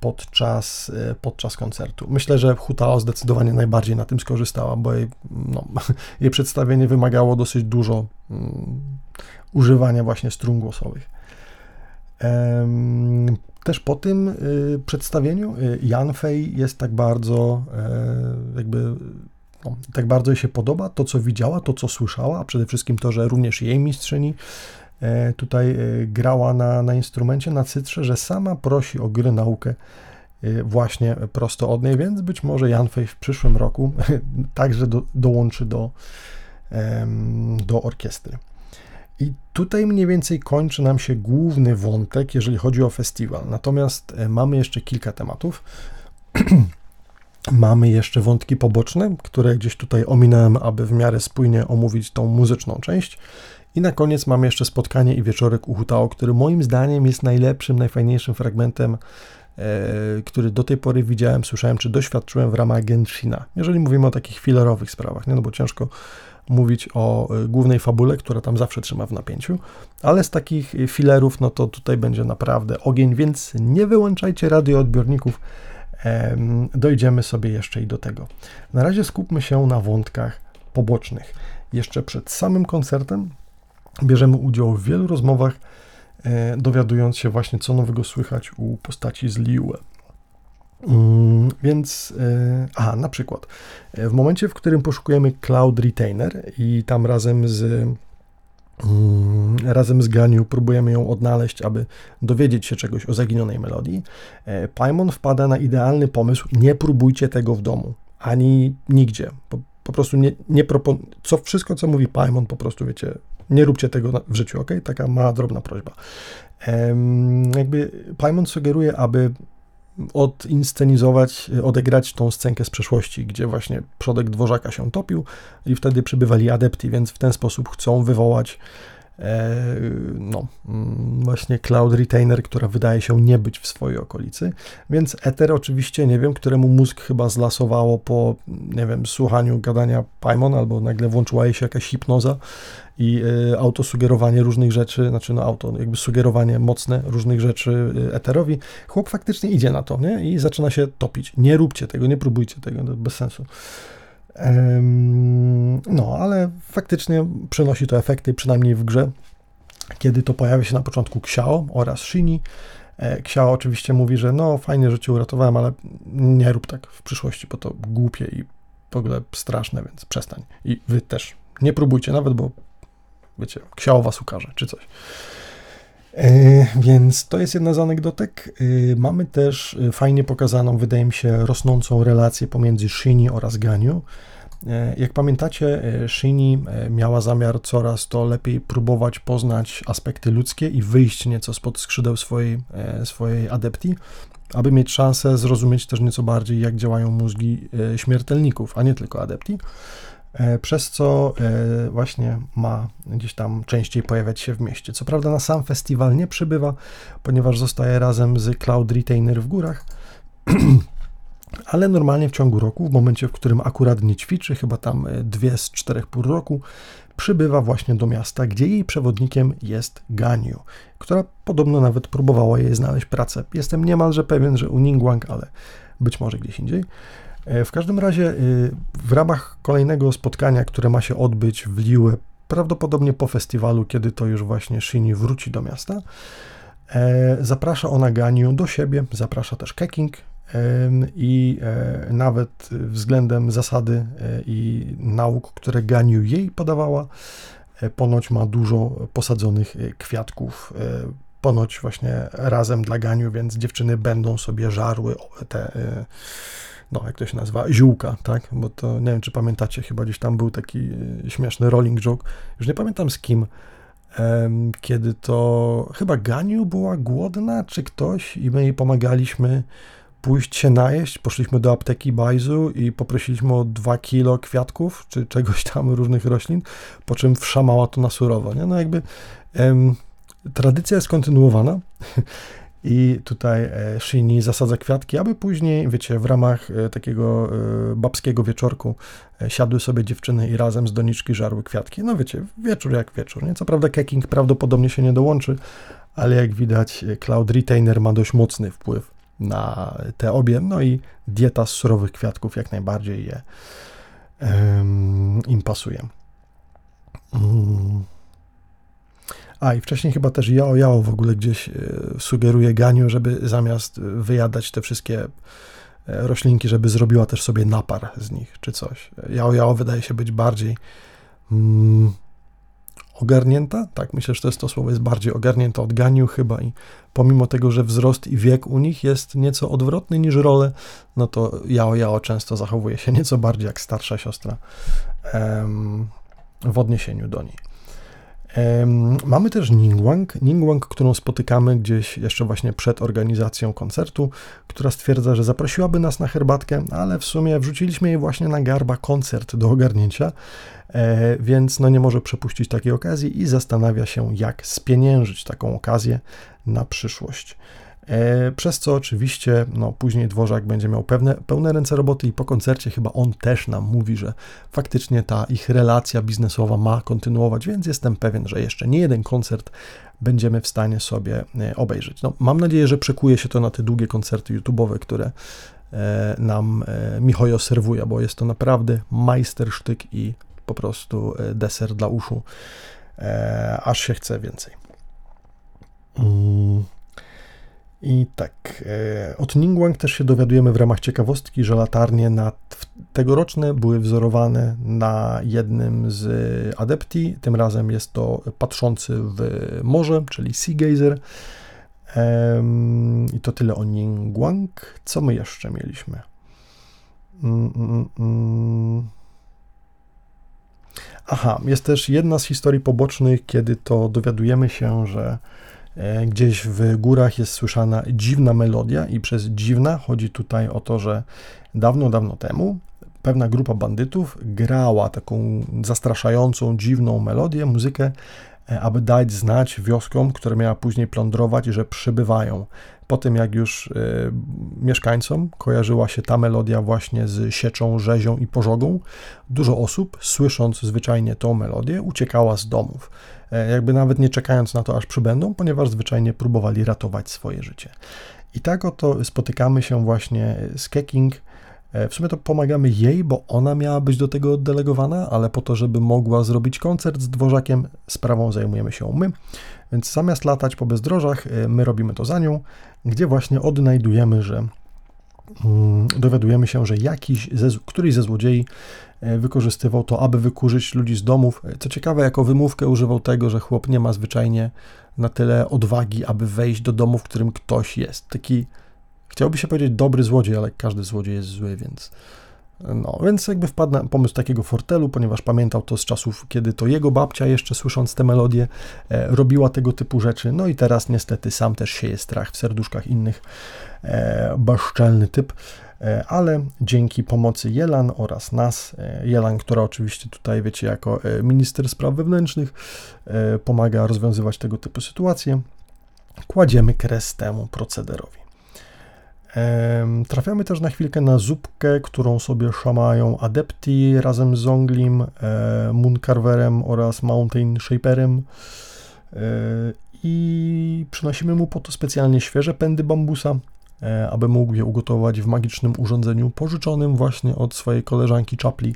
podczas, e, podczas koncertu. Myślę, że Hutao zdecydowanie najbardziej na tym skorzystała, bo jej, no, jej przedstawienie wymagało dosyć dużo um, używania właśnie strun głosowych. Też po tym y, przedstawieniu y, Jan Fei jest tak bardzo y, jakby no, tak bardzo jej się podoba to, co widziała, to, co słyszała, a przede wszystkim to, że również jej mistrzyni E, tutaj e, grała na, na instrumencie, na cytrze, że sama prosi o gry naukę e, właśnie prosto od niej, więc być może Janfej w przyszłym roku także do, dołączy do, do orkiestry. I tutaj mniej więcej kończy nam się główny wątek, jeżeli chodzi o festiwal. Natomiast mamy jeszcze kilka tematów. mamy jeszcze wątki poboczne, które gdzieś tutaj ominąłem, aby w miarę spójnie omówić tą muzyczną część. I na koniec mamy jeszcze spotkanie i wieczorek u Hutao, który moim zdaniem jest najlepszym, najfajniejszym fragmentem, e, który do tej pory widziałem, słyszałem czy doświadczyłem w ramach Genshina. Jeżeli mówimy o takich filerowych sprawach, nie? no bo ciężko mówić o e, głównej fabule, która tam zawsze trzyma w napięciu, ale z takich filerów, no to tutaj będzie naprawdę ogień, więc nie wyłączajcie radioodbiorników, dojdziemy sobie jeszcze i do tego. Na razie skupmy się na wątkach pobocznych. Jeszcze przed samym koncertem bierzemy udział w wielu rozmowach, e, dowiadując się właśnie, co nowego słychać u postaci z Liu. Mm, więc, e, aha, na przykład, e, w momencie, w którym poszukujemy Cloud Retainer i tam razem z mm, razem z Ganiu próbujemy ją odnaleźć, aby dowiedzieć się czegoś o zaginionej melodii, Paimon wpada na idealny pomysł, nie próbujcie tego w domu, ani nigdzie. Po, po prostu nie, nie propon... co wszystko, co mówi Paimon, po prostu wiecie, nie róbcie tego w życiu, ok? Taka mała, drobna prośba. Jakby Paimon sugeruje, aby odinscenizować, odegrać tą scenkę z przeszłości, gdzie właśnie przodek dworzaka się topił i wtedy przybywali adepty, więc w ten sposób chcą wywołać no, mm, właśnie Cloud Retainer, która wydaje się nie być w swojej okolicy. Więc Ether oczywiście, nie wiem, któremu mózg chyba zlasowało po, nie wiem, słuchaniu gadania Paimon, albo nagle włączyła jej się jakaś hipnoza i y, autosugerowanie różnych rzeczy, znaczy no auto, jakby sugerowanie mocne różnych rzeczy y, Eterowi. Chłop faktycznie idzie na to, nie? I zaczyna się topić. Nie róbcie tego, nie próbujcie tego, bez sensu. No, ale faktycznie przynosi to efekty, przynajmniej w grze, kiedy to pojawia się na początku Xiao oraz Shini. E, Xiao oczywiście mówi, że no fajnie, że cię uratowałem, ale nie rób tak w przyszłości, bo to głupie i w ogóle straszne, więc przestań. I wy też nie próbujcie nawet, bo wiecie, Xiao was ukaże, czy coś. E, więc to jest jedna z anegdotek. E, mamy też e, fajnie pokazaną, wydaje mi się, rosnącą relację pomiędzy Shini oraz Ganiu. Jak pamiętacie, Shini miała zamiar coraz to lepiej próbować poznać aspekty ludzkie i wyjść nieco spod skrzydeł swojej, swojej adeptii, aby mieć szansę zrozumieć też nieco bardziej, jak działają mózgi śmiertelników, a nie tylko adeptii. E, przez co e, właśnie ma gdzieś tam częściej pojawiać się w mieście. Co prawda na sam festiwal nie przybywa, ponieważ zostaje razem z Cloud Retainer w górach, ale normalnie w ciągu roku, w momencie, w którym akurat nie ćwiczy, chyba tam e, dwie z czterech pół roku, przybywa właśnie do miasta, gdzie jej przewodnikiem jest Ganiu, która podobno nawet próbowała jej znaleźć pracę. Jestem niemalże pewien, że u Ningguang, ale być może gdzieś indziej. E, w każdym razie y, w ramach kolejnego spotkania, które ma się odbyć w Liue, prawdopodobnie po festiwalu, kiedy to już właśnie Shini wróci do miasta, e, zaprasza ona Ganiu do siebie, zaprasza też Keking i e, nawet względem zasady i nauk, które Ganiu jej podawała, ponoć ma dużo posadzonych kwiatków, ponoć właśnie razem dla Ganiu, więc dziewczyny będą sobie żarły te no jak to się nazywa, ziółka, tak? Bo to nie wiem, czy pamiętacie, chyba gdzieś tam był taki e, śmieszny rolling joke, już nie pamiętam z kim, kiedy to chyba Ganiu była głodna, czy ktoś, i my jej pomagaliśmy pójść się najeść. Poszliśmy do apteki Bajzu i poprosiliśmy o 2 kilo kwiatków, czy czegoś tam, różnych roślin, po czym wszamała to na surowo. Nie? No jakby em, tradycja jest kontynuowana i tutaj e, Shini zasadza kwiatki, aby później, wiecie, w ramach e, takiego e, babskiego wieczorku siadły sobie dziewczyny i razem z doniczki żarły kwiatki. No wiecie, wieczór jak wieczór, nie? Co prawda Keking prawdopodobnie się nie dołączy, ale jak widać Cloud Retainer ma dość mocny wpływ na te obie, no i dieta z surowych kwiatków jak najbardziej je um, im pasuje. Um. A i wcześniej chyba też Jao Jao w ogóle gdzieś e, sugeruje Ganiu, żeby zamiast wyjadać te wszystkie e, roślinki, żeby zrobiła też sobie napar z nich, czy coś. Jao Jao wydaje się być bardziej mm, ogarnięta, tak, myślę, że to jest to słowo, jest bardziej ogarnięta od Ganiu chyba i pomimo tego, że wzrost i wiek u nich jest nieco odwrotny niż role, no to Jao Jao często zachowuje się nieco bardziej jak starsza siostra w odniesieniu do niej. Mamy też Ningwang, Ningwang, którą spotykamy gdzieś jeszcze właśnie przed organizacją koncertu, która stwierdza, że zaprosiłaby nas na herbatkę, ale w sumie wrzuciliśmy jej właśnie na garba koncert do ogarnięcia, e, więc no nie może przepuścić takiej okazji i zastanawia się, jak spieniężyć taką okazję na przyszłość. E, przez co oczywiście no, później Dworzak będzie miał pewne, pełne ręce roboty i po koncercie chyba on też nam mówi, że faktycznie ta ich relacja biznesowa ma kontynuować, więc jestem pewien, że jeszcze nie jeden koncert będziemy w stanie sobie e, obejrzeć. No, mam nadzieję, że przekuje się to na te długie koncerty YouTube'owe, które e, nam Michojo serwuje, bo jest to naprawdę majstersztyk i po prostu deser dla uszu, aż się chce więcej. Mm. I tak, e, od Ningguang też się dowiadujemy w ramach ciekawostki, że latarnie na tegoroczne były wzorowane na jednym z Adepti. Tym razem jest to patrzący w morze, czyli Sea Gazer. I to tyle o Ningguang. Co my jeszcze mieliśmy? Mm, mm, mm. Aha, jest też jedna z historii pobocznych, kiedy to dowiadujemy się, że gdzieś w górach jest słyszana dziwna melodia, i przez dziwna chodzi tutaj o to, że dawno, dawno temu pewna grupa bandytów grała taką zastraszającą, dziwną melodię, muzykę, e, aby dać znać wioskom, które miała później plądrować, że przybywają. Po tym, jak już y, mieszkańcom kojarzyła się ta melodia właśnie z sieczą, rzezią i pożogą, dużo osób, słysząc zwyczajnie tą melodię, uciekała z domów. E, jakby nawet nie czekając na to, aż przybędą, ponieważ zwyczajnie próbowali ratować swoje życie. I tak oto spotykamy się właśnie z Keking. E, w sumie to pomagamy jej, bo ona miała być do tego oddelegowana, ale po to, żeby mogła zrobić koncert z dworzakiem, sprawą zajmujemy się my. Więc zamiast latać po bezdrożach, e, my robimy to za nią, gdzie właśnie odnajdujemy, że mm, dowiadujemy się, że jakiś ze, któryś ze złodziei wykorzystywał to, aby wykurzyć ludzi z domów. E, co ciekawe, jako wymówkę używał tego, że chłop nie ma zwyczajnie na tyle odwagi, aby wejść do domu, w którym ktoś jest. Taki, chciałby się powiedzieć, dobry złodziej, ale każdy złodziej jest zły, więc. No, więc jakby wpadł na pomysł takiego fortelu, ponieważ pamiętał to z czasów, kiedy to jego babcia, jeszcze słysząc te melodie, e, robiła tego typu rzeczy. No i teraz niestety sam też sieje strach w serduszkach innych. E, bezczelny typ. E, ale dzięki pomocy Jelan oraz nas, e, Jelan, która oczywiście tutaj, wiecie, jako e, minister spraw wewnętrznych pomaga rozwiązywać tego typu sytuacje, kładziemy kres temu procederowi. Trafiamy też na chwilkę na zupkę, którą sobie szamają Adepti razem z Zonglim, Mooncarverem oraz Mountain Shaperem i przynosimy mu po to specjalnie świeże pędy bambusa, E, aby mógł je ugotować w magicznym urządzeniu pożyczonym właśnie od swojej koleżanki Chapli.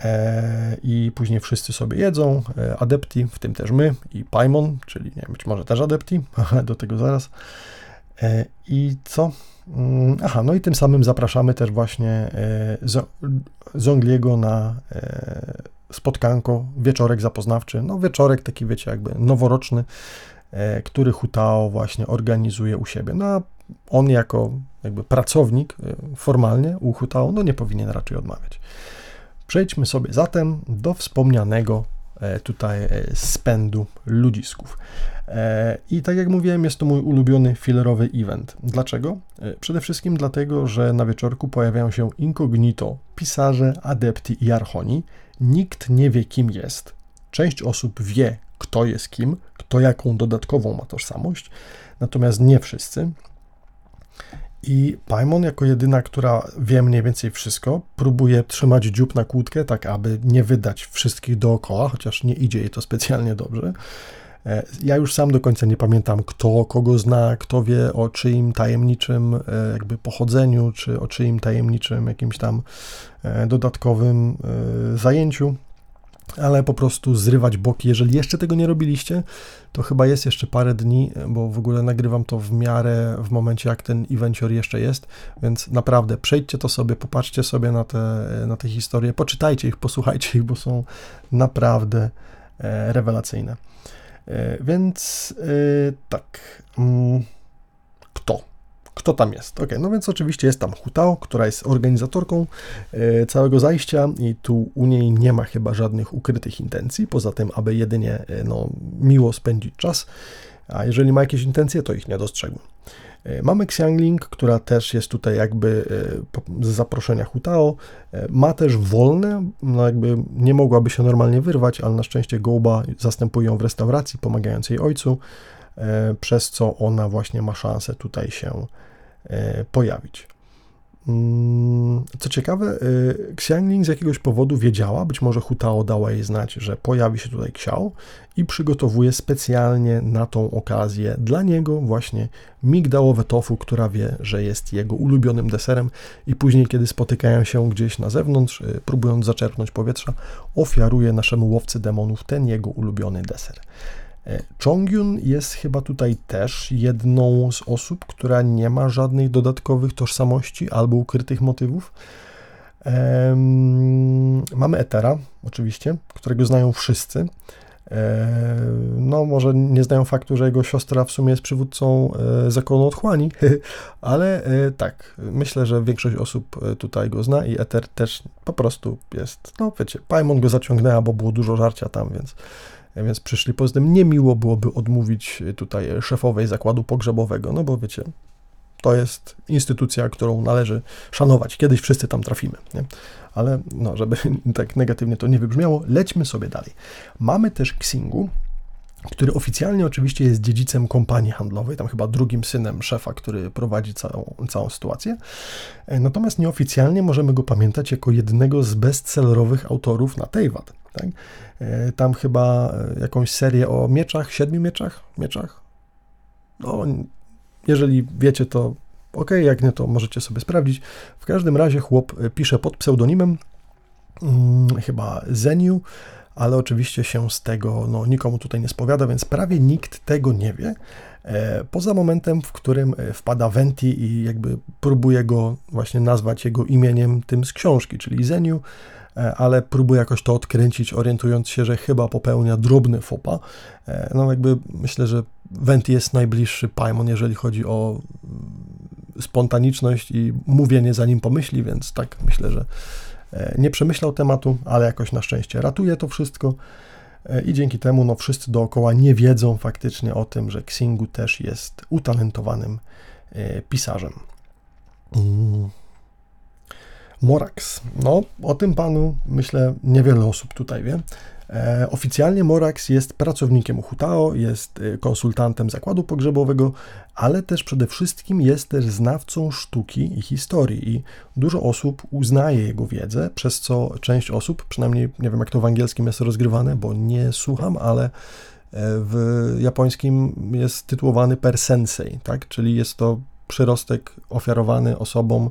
E, I później wszyscy sobie jedzą, e, adepti, w tym też my i Paimon, czyli nie być może też adepti, ale do tego zaraz. I co? Mm, aha, no i tym samym zapraszamy też właśnie Zongliego na spotkanko, wieczorek zapoznawczy, no wieczorek taki wiecie jakby noworoczny, który Hutao właśnie organizuje u siebie. No on jako jakby pracownik formalnie u Hutao, no nie powinien raczej odmawiać. Przejdźmy sobie zatem do wspomnianego e, tutaj e, spędu ludzisków. E, I tak jak mówiłem, jest to mój ulubiony filerowy event. Dlaczego? Przede wszystkim dlatego, że na wieczorku pojawiają się incognito pisarze, adepti i archoni. Nikt nie wie, kim jest. Część osób wie, kto jest kim, kto jaką dodatkową ma tożsamość, natomiast nie wszyscy. I Paimon, jako jedyna, która wie mniej więcej wszystko, próbuje trzymać dziób na kłódkę, tak aby nie wydać wszystkich dookoła, chociaż nie idzie jej to specjalnie dobrze. E, ja już sam do końca nie pamiętam, kto kogo zna, kto wie o czyim tajemniczym e, jakby pochodzeniu, czy o czyim tajemniczym jakimś tam e, dodatkowym zajęciu ale po prostu zrywać boki. Jeżeli jeszcze tego nie robiliście, to chyba jest jeszcze parę dni, bo w ogóle nagrywam to w miarę w momencie, jak ten evencior jeszcze jest, więc naprawdę przejdźcie to sobie, popatrzcie sobie na te, na te historie, poczytajcie ich, posłuchajcie ich, bo są naprawdę e, rewelacyjne. E, więc e, tak, mm, kto? tam jest. Ok, no więc oczywiście jest tam Hutao, która jest organizatorką e, całego zajścia i tu u niej nie ma chyba żadnych ukrytych intencji, poza tym, aby jedynie e, no, miło spędzić czas, a jeżeli ma jakieś intencje, to ich nie dostrzegłem. E, mamy Xiangling, która też jest tutaj jakby z zaproszenia Hutao. Ma też wolne, no jakby nie mogłaby się normalnie wyrwać, ale na szczęście Goba zastępuje ją w restauracji, pomagając jej ojcu. E, przez co ona właśnie ma szansę tutaj się e, pojawić. Mm, co ciekawe, e, Xiangling z jakiegoś powodu wiedziała, być może Hutao dała jej znać, że pojawi się tutaj Xiao i przygotowuje specjalnie na tą okazję dla niego właśnie migdałowe tofu, która wie, że jest jego ulubionym deserem i później, kiedy spotykają się gdzieś na zewnątrz, próbując zaczerpnąć powietrza, ofiaruje naszemu łowcy demonów ten jego ulubiony deser. E, Chongyun jest chyba tutaj też jedną z osób, która nie ma żadnych dodatkowych tożsamości albo ukrytych motywów. Mamy Etera, oczywiście, którego znają wszyscy. E, no, może nie znają faktu, że jego siostra w sumie jest przywódcą e, zakonu otchłani, ale tak, myślę, że większość osób tutaj go zna i Eter też po prostu jest, no wiecie, Paimon go zaciągnęła, bo było dużo żarcia tam, więc więc przyszli. Poza tym niemiło byłoby odmówić tutaj szefowej zakładu pogrzebowego, no bo wiecie, to jest instytucja, którą należy szanować. Kiedyś wszyscy tam trafimy. Nie? Ale no, żeby tak negatywnie to nie wybrzmiało, lećmy sobie dalej. Mamy też Xingu, który oficjalnie oczywiście jest dziedzicem kompanii handlowej, tam chyba drugim synem szefa, który prowadzi całą, całą sytuację. Natomiast nieoficjalnie możemy go pamiętać jako jednego z bestsellerowych autorów na Teyvat. Tak? E, tam chyba e, jakąś serię o mieczach, siedmiu mieczach, mieczach. No, jeżeli wiecie, to ok, jak nie, to możecie sobie sprawdzić. W każdym razie chłop e, pisze pod pseudonimem, hmm, chyba Zeniu, ale oczywiście się z tego no, nikomu tutaj nie spowiada, więc prawie nikt tego nie wie. Poza momentem, w którym wpada Venti i jakby próbuje go właśnie nazwać jego imieniem tym z książki, czyli Zeniu, ale próbuje jakoś to odkręcić, orientując się, że chyba popełnia drobny fopa. E, no jakby myślę, że Venti jest najbliższy Paimon, jeżeli chodzi o mm, spontaniczność i mówienie zanim pomyśli, więc tak myślę, że e, nie przemyślał tematu, ale jakoś na szczęście ratuje to wszystko i dzięki temu no, wszyscy dookoła nie wiedzą faktycznie o tym, że Xingu też jest utalentowanym pisarzem. Mm. Morax. No, o tym panu myślę niewiele osób tutaj wie. E, oficjalnie Morax jest pracownikiem Hutao, jest e, konsultantem zakładu pogrzebowego, ale też przede wszystkim jest też znawcą sztuki i historii i dużo osób uznaje jego wiedzę, przez co część osób, przynajmniej nie wiem jak to w angielskim jest rozgrywane, bo nie słucham, ale e, w japońskim jest tytułowany per sensei, tak? czyli jest to przyrostek ofiarowany osobom,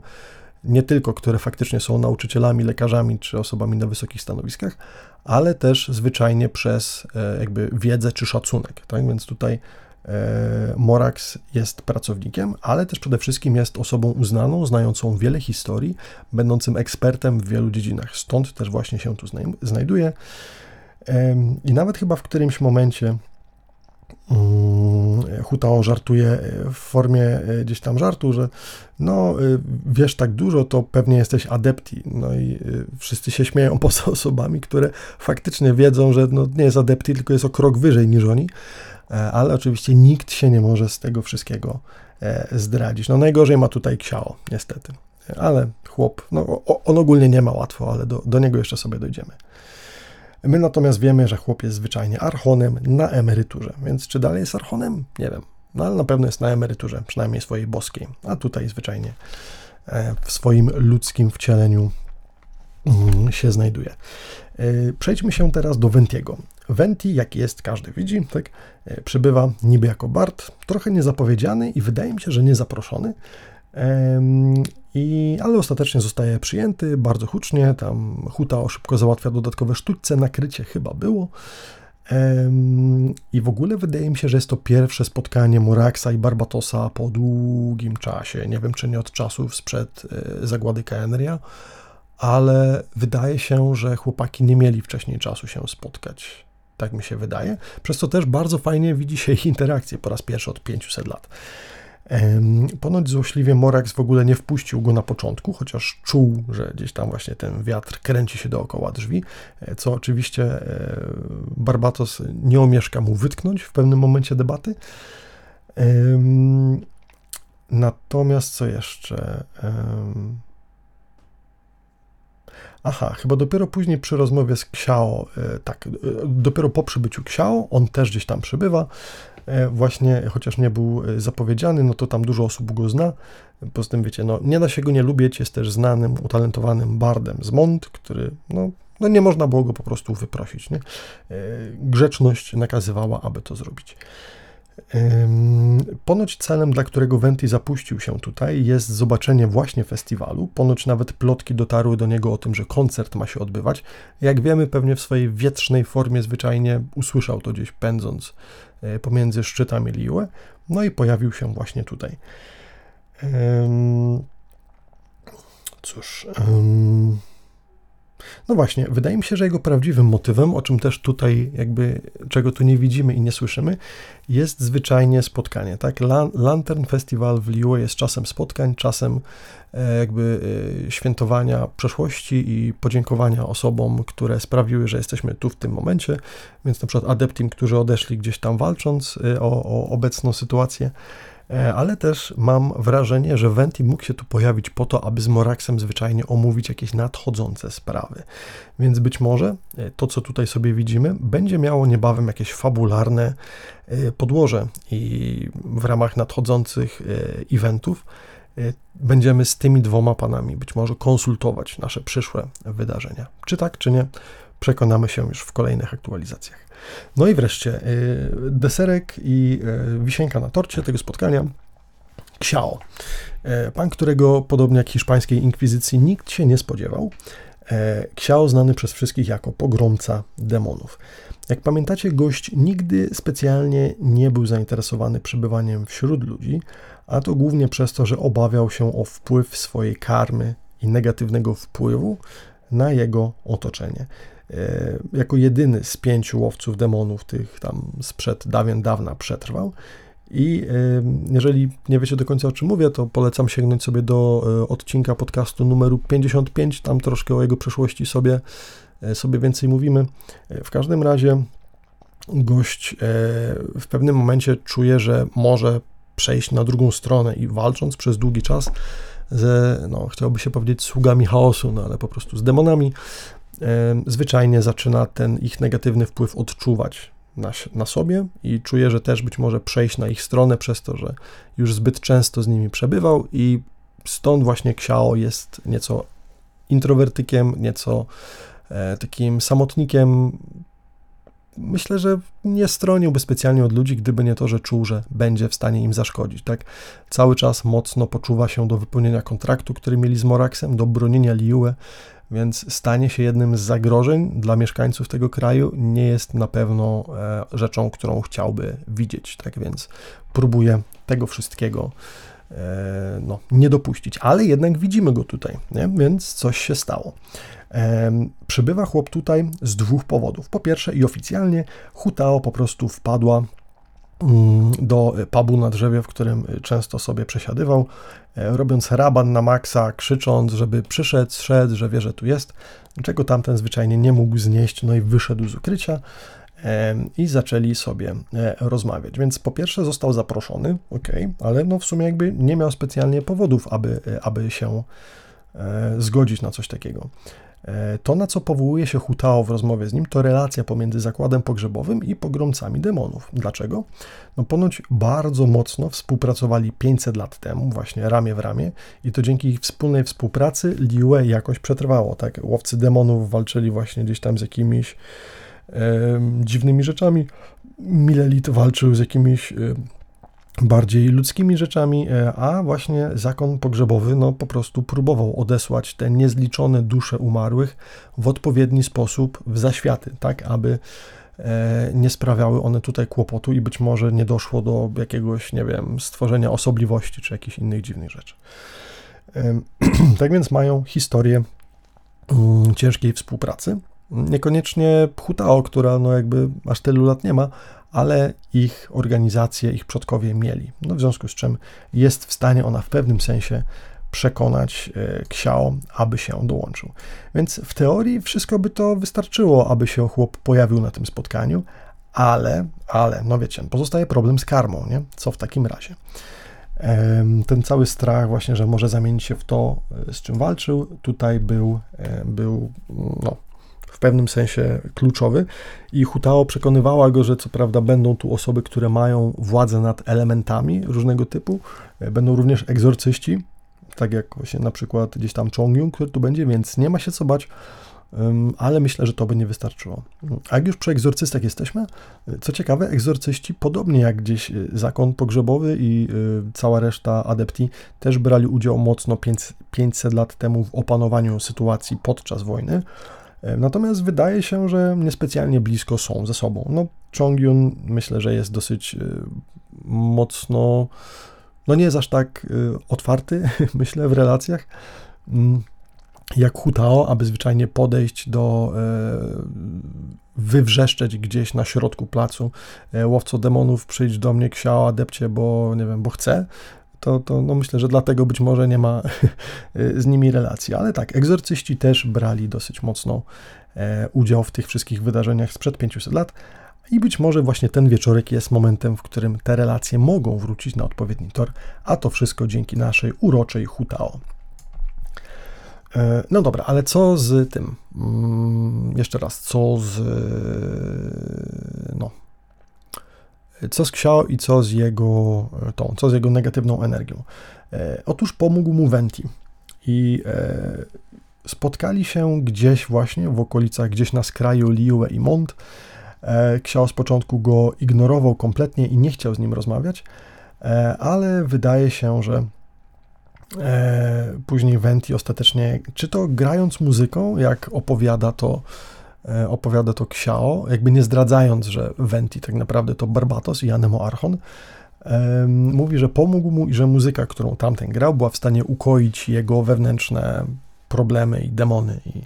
nie tylko, które faktycznie są nauczycielami, lekarzami czy osobami na wysokich stanowiskach, ale też zwyczajnie przez e, jakby wiedzę czy szacunek. Tak więc tutaj e, Morax jest pracownikiem, ale też przede wszystkim jest osobą uznaną, znającą wiele historii, będącym ekspertem w wielu dziedzinach. Stąd też właśnie się tu znajduje. I nawet chyba w którymś momencie Hutao żartuje w formie e, gdzieś tam żartu, że no e, wiesz tak dużo, to pewnie jesteś adepti. No i e, wszyscy się śmieją poza osobami, które faktycznie wiedzą, że no, nie jest adepti, tylko jest o krok wyżej niż oni, ale oczywiście nikt się nie może z tego wszystkiego zdradzić. No najgorzej ma tutaj Xiao, niestety. Ale chłop, no on ogólnie nie ma łatwo, ale do, do niego jeszcze sobie dojdziemy. My natomiast wiemy, że chłop jest zwyczajnie archonem na emeryturze, więc czy dalej jest archonem? Nie wiem. No ale na pewno jest na emeryturze, przynajmniej swojej boskiej, a tutaj zwyczajnie e, w swoim ludzkim wcieleniu mm, się znajduje. E, przejdźmy się teraz do Ventiego. Venti, jak jest, każdy widzi, tak, e, przybywa niby jako Bart, trochę niezapowiedziany i wydaje mi się, że niezaproszony, i, ale ostatecznie zostaje przyjęty bardzo hucznie. Tam Huta szybko załatwia dodatkowe sztućce, nakrycie chyba było. I w ogóle wydaje mi się, że jest to pierwsze spotkanie Muraxa i Barbatosa po długim czasie. Nie wiem, czy nie od czasów sprzed e, zagłady Kaenria, ale wydaje się, że chłopaki nie mieli wcześniej czasu się spotkać. Tak mi się wydaje. Przez co też bardzo fajnie widzi się ich interakcję po raz pierwszy od 500 lat. Ponoć złośliwie Morax w ogóle nie wpuścił go na początku, chociaż czuł, że gdzieś tam właśnie ten wiatr kręci się dookoła drzwi, e, co oczywiście e, Barbatos nie omieszka mu wytknąć w pewnym momencie debaty. Natomiast co jeszcze? Aha, chyba dopiero później przy rozmowie z Xiao, e, tak, dopiero po przybyciu Xiao, on też gdzieś tam przybywa, właśnie, chociaż nie był e, zapowiedziany, no to tam dużo osób go zna. Poza tym, wiecie, no nie da się go nie lubić, jest też znanym, utalentowanym bardem z Mont, który, no, no nie można było go po prostu wyprosić, nie? E, grzeczność nakazywała, aby to zrobić. Ponoć celem, dla którego Venti zapuścił się tutaj, jest zobaczenie właśnie festiwalu. Ponoć nawet plotki dotarły do niego o tym, że koncert ma się odbywać. Jak wiemy, pewnie w swojej wietrznej formie zwyczajnie usłyszał to gdzieś pędząc pomiędzi szczytami Liue. No i pojawił się właśnie tutaj. Cóż. No właśnie, wydaje mi się, że jego prawdziwym motywem, o czym też tutaj jakby, czego tu nie widzimy i nie słyszymy, jest zwyczajnie spotkanie, tak? Lantern Festival w Liu jest czasem spotkań, czasem e, jakby e, świętowania przeszłości i podziękowania osobom, które sprawiły, że jesteśmy tu w tym momencie, więc na przykład adeptim, którzy odeszli gdzieś tam walcząc e, o, o obecną sytuację, ale też mam wrażenie, że Venti mógł się tu pojawić po to, aby z Moraxem zwyczajnie omówić jakieś nadchodzące sprawy. Więc być może e, to, co tutaj sobie widzimy, będzie miało niebawem jakieś fabularne e, podłoże i w ramach nadchodzących eventów będziemy z tymi dwoma panami być może konsultować nasze przyszłe wydarzenia. Czy tak, czy nie, przekonamy się już w kolejnych aktualizacjach. No i wreszcie y, deserek i y, wisienka na torcie tego spotkania. Xiao. E, pan, którego podobnie jak hiszpańskiej inkwizycji nikt się nie spodziewał. Xiao znany przez wszystkich jako pogromca demonów. Jak pamiętacie, gość nigdy specjalnie nie był zainteresowany przebywaniem wśród ludzi, a to głównie przez to, że obawiał się o wpływ swojej karmy i negatywnego wpływu na jego otoczenie. E, jako jedyny z pięciu łowców demonów, tych tam sprzed dawien dawna przetrwał. I e, jeżeli nie wiecie do końca o czym mówię, to polecam sięgnąć sobie do e, odcinka podcastu numeru 55, tam troszkę o jego przeszłości sobie, sobie więcej mówimy. W każdym razie gość w pewnym momencie czuje, że może przejść na drugą stronę i walcząc przez długi czas ze, no, chciałoby się powiedzieć, sługami chaosu, no ale po prostu z demonami, zwyczajnie zaczyna ten ich negatywny wpływ odczuwać na, na sobie i czuje, że też być może przejść na ich stronę przez to, że już zbyt często z nimi przebywał i stąd właśnie Xiao jest nieco introwertykiem, nieco e, takim samotnikiem. Myślę, że nie stroniłby specjalnie od ludzi, gdyby nie to, że czuł, że będzie w stanie im zaszkodzić. Tak? Cały czas mocno poczuwa się do wypełnienia kontraktu, który mieli z Moraxem, do bronienia Liue, więc stanie się jednym z zagrożeń dla mieszkańców tego kraju nie jest na pewno e, rzeczą, którą chciałby widzieć. Tak więc próbuje tego wszystkiego e, no, nie dopuścić, ale jednak widzimy go tutaj, nie? więc coś się stało. Przybywa chłop tutaj z dwóch powodów. Po pierwsze i oficjalnie Hutao po prostu wpadła do pubu na drzewie, w którym często sobie przesiadywał, e, robiąc raban na maksa, krzycząc, żeby przyszedł, szedł, że wie, że tu jest, czego tamten zwyczajnie nie mógł znieść, no i wyszedł z ukrycia e, i zaczęli sobie e, rozmawiać. Więc po pierwsze został zaproszony, ok, ale no w sumie jakby nie miał specjalnie powodów, aby, aby się zgodzić na coś takiego. E, to, na co powołuje się Hutao w rozmowie z nim, to relacja pomiędzy zakładem pogrzebowym i pogromcami demonów. Dlaczego? No ponoć bardzo mocno współpracowali 500 lat temu, właśnie ramię w ramię, i to dzięki ich wspólnej współpracy Liue jakoś przetrwało. Tak? Łowcy demonów walczyli właśnie gdzieś tam z jakimiś e, dziwnymi rzeczami. Milelit walczył z jakimiś e, bardziej ludzkimi rzeczami, e, a właśnie zakon pogrzebowy no, po prostu próbował odesłać te niezliczone dusze umarłych w odpowiedni sposób w zaświaty, tak aby e, nie sprawiały one tutaj kłopotu i być może nie doszło do jakiegoś, nie wiem, stworzenia osobliwości czy jakichś innych dziwnych rzeczy. Tak więc mają historię mm, ciężkiej współpracy. Niekoniecznie Pchutao, która no jakby aż tylu lat nie ma, ale ich organizacje, ich przodkowie mieli. No w związku z czym jest w stanie ona w pewnym sensie przekonać e, Xiao, aby się dołączył. Więc w teorii wszystko by to wystarczyło, aby się chłop pojawił na tym spotkaniu, ale, ale, no wiecie, pozostaje problem z karmą, nie? Co w takim razie? Ten cały strach właśnie, że może zamienić się w to, e, z czym walczył, tutaj był, e, był no, w pewnym sensie kluczowy i Hutao przekonywała go, że co prawda będą tu osoby, które mają władzę nad elementami różnego typu, będą również egzorcyści, tak jak właśnie na przykład gdzieś tam Chongyun, który tu będzie, więc nie ma się co bać, ale myślę, że to by nie wystarczyło. A jak już przy egzorcystach jesteśmy, co ciekawe, egzorcyści, podobnie jak gdzieś y, zakon pogrzebowy i cała reszta adepti, też brali udział mocno 500 lat temu w opanowaniu sytuacji podczas wojny. Natomiast wydaje się, że niespecjalnie blisko są ze sobą. No, Chongyun myślę, że jest dosyć y, mocno no nie jest aż tak y, otwarty, myślę, w relacjach, mm, jak Hutao, aby zwyczajnie podejść do, e, wywrzeszczeć gdzieś na środku placu, e, łowco demonów, przyjdź do mnie, ksiała, adepcie, bo nie wiem, bo chcę, to, to no myślę, że dlatego być może nie ma z nimi relacji. Ale tak, egzorcyści też brali dosyć mocno e, udział w tych wszystkich wydarzeniach sprzed 500 lat, i być może właśnie ten wieczorek jest momentem, w którym te relacje mogą wrócić na odpowiedni tor, a to wszystko dzięki naszej uroczej Hutao. E, no dobra, ale co z tym? Mm, jeszcze raz, co z. No. Co z Xiao i co z jego tą, co z jego negatywną energią? E, otóż pomógł mu Venti i e, spotkali się gdzieś właśnie w okolicach, gdzieś na skraju Liue i Mont E, Ksiał z początku go ignorował kompletnie i nie chciał z nim rozmawiać, e, ale wydaje się, że e, później Venti ostatecznie, czy to grając muzyką, jak opowiada to opowiada to Xiao, jakby nie zdradzając, że Venti tak naprawdę to Barbatos i Anemo Archon, mówi, że pomógł mu i że muzyka, którą tamten grał, była w stanie ukoić jego wewnętrzne problemy i demony. I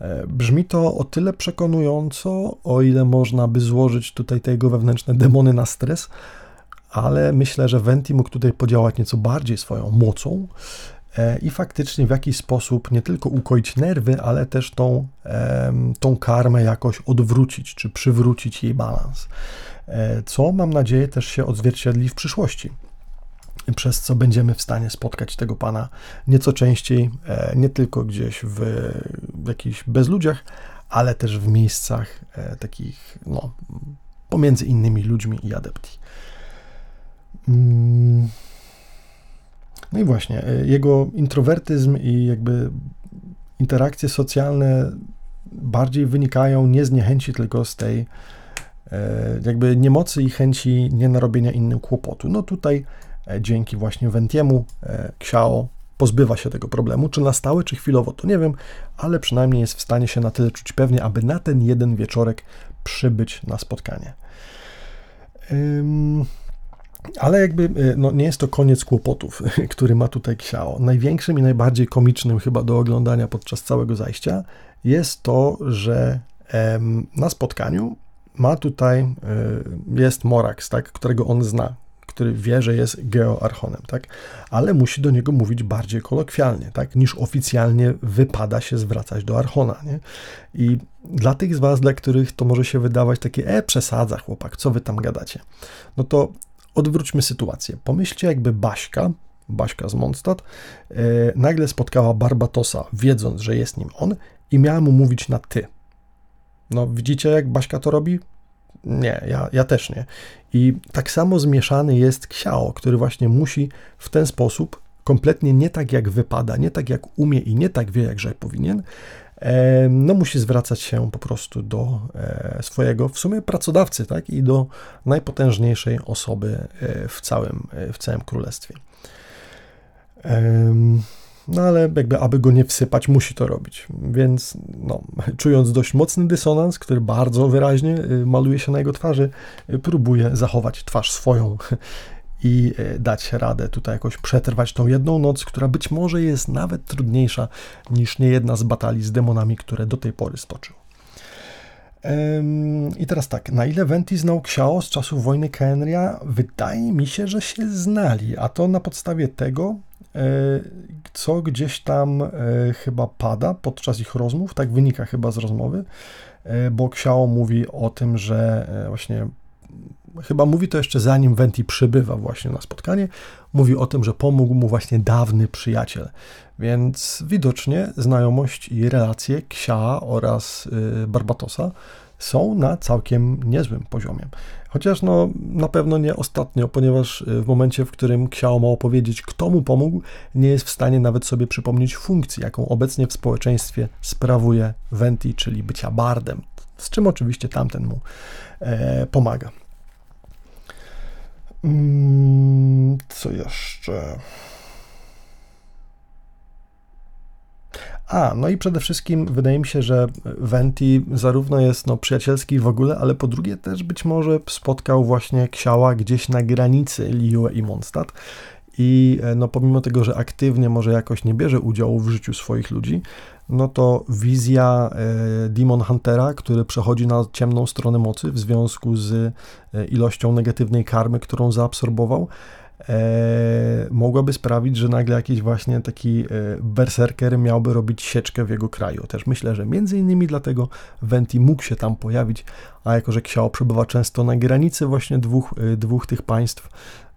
E, brzmi to o tyle przekonująco, o ile można by złożyć tutaj te jego wewnętrzne demony na stres, ale myślę, że Venti mógł tutaj podziałać nieco bardziej swoją mocą. e, i faktycznie w jakiś sposób nie tylko ukoić nerwy, ale też tą, tą karmę jakoś odwrócić, czy przywrócić jej balans. E, co mam nadzieję też się odzwierciedli w przyszłości przez co będziemy w stanie spotkać tego pana nieco częściej, e, nie tylko gdzieś w, jakichś bezludziach, ale też w miejscach e, takich, no, pomiędzy innymi ludźmi i adepti. Mm. No i właśnie, e, jego introwertyzm i jakby interakcje socjalne bardziej wynikają nie z niechęci, tylko z tej jakby niemocy i chęci nie narobienia innym kłopotu. No tutaj E, dzięki właśnie Wentiemu e, Xiao pozbywa się tego problemu. Czy na stałe, czy chwilowo, to nie wiem, ale przynajmniej jest w stanie się na tyle czuć pewnie, aby na ten jeden wieczorek przybyć na spotkanie. Ale jakby e, no, nie jest to koniec kłopotów, który ma tutaj Xiao. Największym i najbardziej komicznym chyba do oglądania podczas całego zajścia jest to, że na spotkaniu ma tutaj, jest Morax, tak, którego on zna, który wie, że jest geoarchonem, tak? Ale musi do niego mówić bardziej kolokwialnie, tak? Niż oficjalnie wypada się zwracać do archona, nie? I dla tych z was, dla których to może się wydawać takie, e, przesadza chłopak, co wy tam gadacie? No to odwróćmy sytuację. Pomyślcie, jakby Baśka, Baśka z Mondstadt, e, nagle spotkała Barbatosa, wiedząc, że jest nim on i miała mu mówić na ty. No widzicie, jak Baśka to robi? Nie, ja, ja też nie. I tak samo zmieszany jest Xiao, który właśnie musi w ten sposób, kompletnie nie tak jak wypada, nie tak jak umie i nie tak wie, jakże powinien, no musi zwracać się po prostu do e, swojego w sumie pracodawcy, tak, i do najpotężniejszej osoby e, w całym, e, w całym królestwie. No ale jakby, aby go nie wsypać, musi to robić. Więc no, czując dość mocny dysonans, który bardzo wyraźnie y, maluje się na jego twarzy, y, próbuje zachować twarz swoją i y, dać radę tutaj jakoś przetrwać tą jedną noc, która być może jest nawet trudniejsza niż niejedna z batalii z demonami, które do tej pory stoczył. I teraz tak, na ile Venti znał Xiao z czasów wojny Kenria? Wydaje mi się, że się znali, a to na podstawie tego, e, co gdzieś tam e, chyba pada podczas ich rozmów, tak wynika chyba z rozmowy, e, bo Xiao mówi o tym, że właśnie chyba mówi to jeszcze zanim Venti przybywa właśnie na spotkanie, mówi o tym, że pomógł mu właśnie dawny przyjaciel. Więc widocznie znajomość i relacje Ksia oraz y, Barbatosa są na całkiem niezłym poziomie. Chociaż no, na pewno nie ostatnio, ponieważ y, w momencie, w którym Xiao ma opowiedzieć, kto mu pomógł, nie jest w stanie nawet sobie przypomnieć funkcji, jaką obecnie w społeczeństwie sprawuje Venti, czyli bycia bardem, z czym oczywiście tamten mu e, pomaga. Mm, co jeszcze? A, no i przede wszystkim wydaje mi się, że Venti zarówno jest no, przyjacielski w ogóle, ale po drugie też być może spotkał właśnie Ksiała gdzieś na granicy Liyue i Mondstadt. I e, no, pomimo tego, że aktywnie może jakoś nie bierze udziału w życiu swoich ludzi, no to wizja e, Demon Huntera, który przechodzi na ciemną stronę mocy w związku z e, ilością negatywnej karmy, którą zaabsorbował, e, mogłaby sprawić, że nagle jakiś właśnie taki berserker miałby robić sieczkę w jego kraju. Też myślę, że między innymi dlatego Venti mógł się tam pojawić, a jako, że Xiao przebywa często na granicy właśnie dwóch, dwóch tych państw,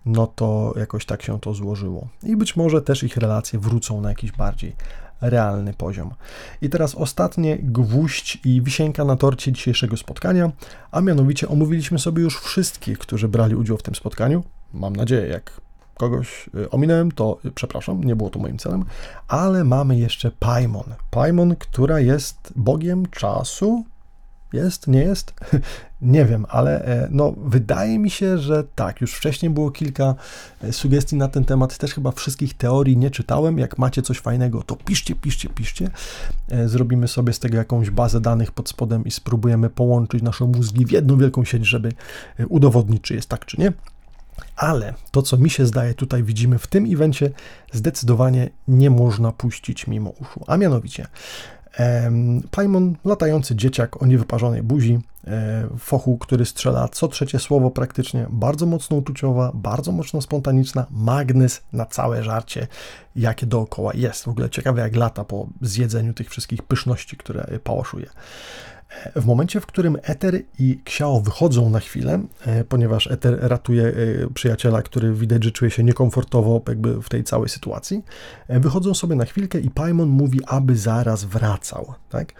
no to jakoś tak się to złożyło. I być może też ich relacje wrócą na jakiś bardziej realny poziom. I teraz ostatnie gwóźdź i wisienka na torcie dzisiejszego spotkania, a mianowicie omówiliśmy sobie już wszystkich, którzy brali udział w tym spotkaniu. Mam nadzieję, jak kogoś y, ominąłem, to przepraszam, nie było to moim celem, ale mamy jeszcze Paimon. Paimon, która jest bogiem czasu, jest, nie jest? nie wiem, ale e, no, wydaje mi się, że tak. Już wcześniej było kilka e, sugestii na ten temat. Też chyba wszystkich teorii nie czytałem. Jak macie coś fajnego, to piszcie, piszcie, piszcie. E, zrobimy sobie z tego jakąś bazę danych pod spodem i spróbujemy połączyć nasze mózgi w jedną wielką sieć, żeby udowodnić, czy jest tak, czy nie. Ale to, co mi się zdaje, tutaj widzimy w tym evencie, zdecydowanie nie można puścić mimo uszu. A mianowicie, Paimon, latający dzieciak o niewyparzonej buzi, e, fochu, który strzela co trzecie słowo praktycznie, bardzo mocno uczuciowa, bardzo mocno spontaniczna, magnes na całe żarcie, jakie dookoła jest. W ogóle ciekawe jak lata po zjedzeniu tych wszystkich pyszności, które pałoszuje. W momencie, w którym Eter i Xiao wychodzą na chwilę, e, ponieważ Eter ratuje e, przyjaciela, który widać, że czuje się niekomfortowo jakby w tej całej sytuacji, e, wychodzą sobie na chwilkę i Paimon mówi, aby zaraz wracał, tak?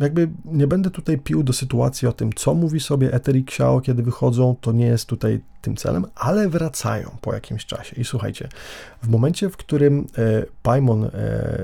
Jakby nie będę tutaj pił do sytuacji o tym, co mówi sobie Ether i Xiao, kiedy wychodzą, to nie jest tutaj tym celem, ale wracają po jakimś czasie. I słuchajcie, w momencie, w którym e, Paimon e,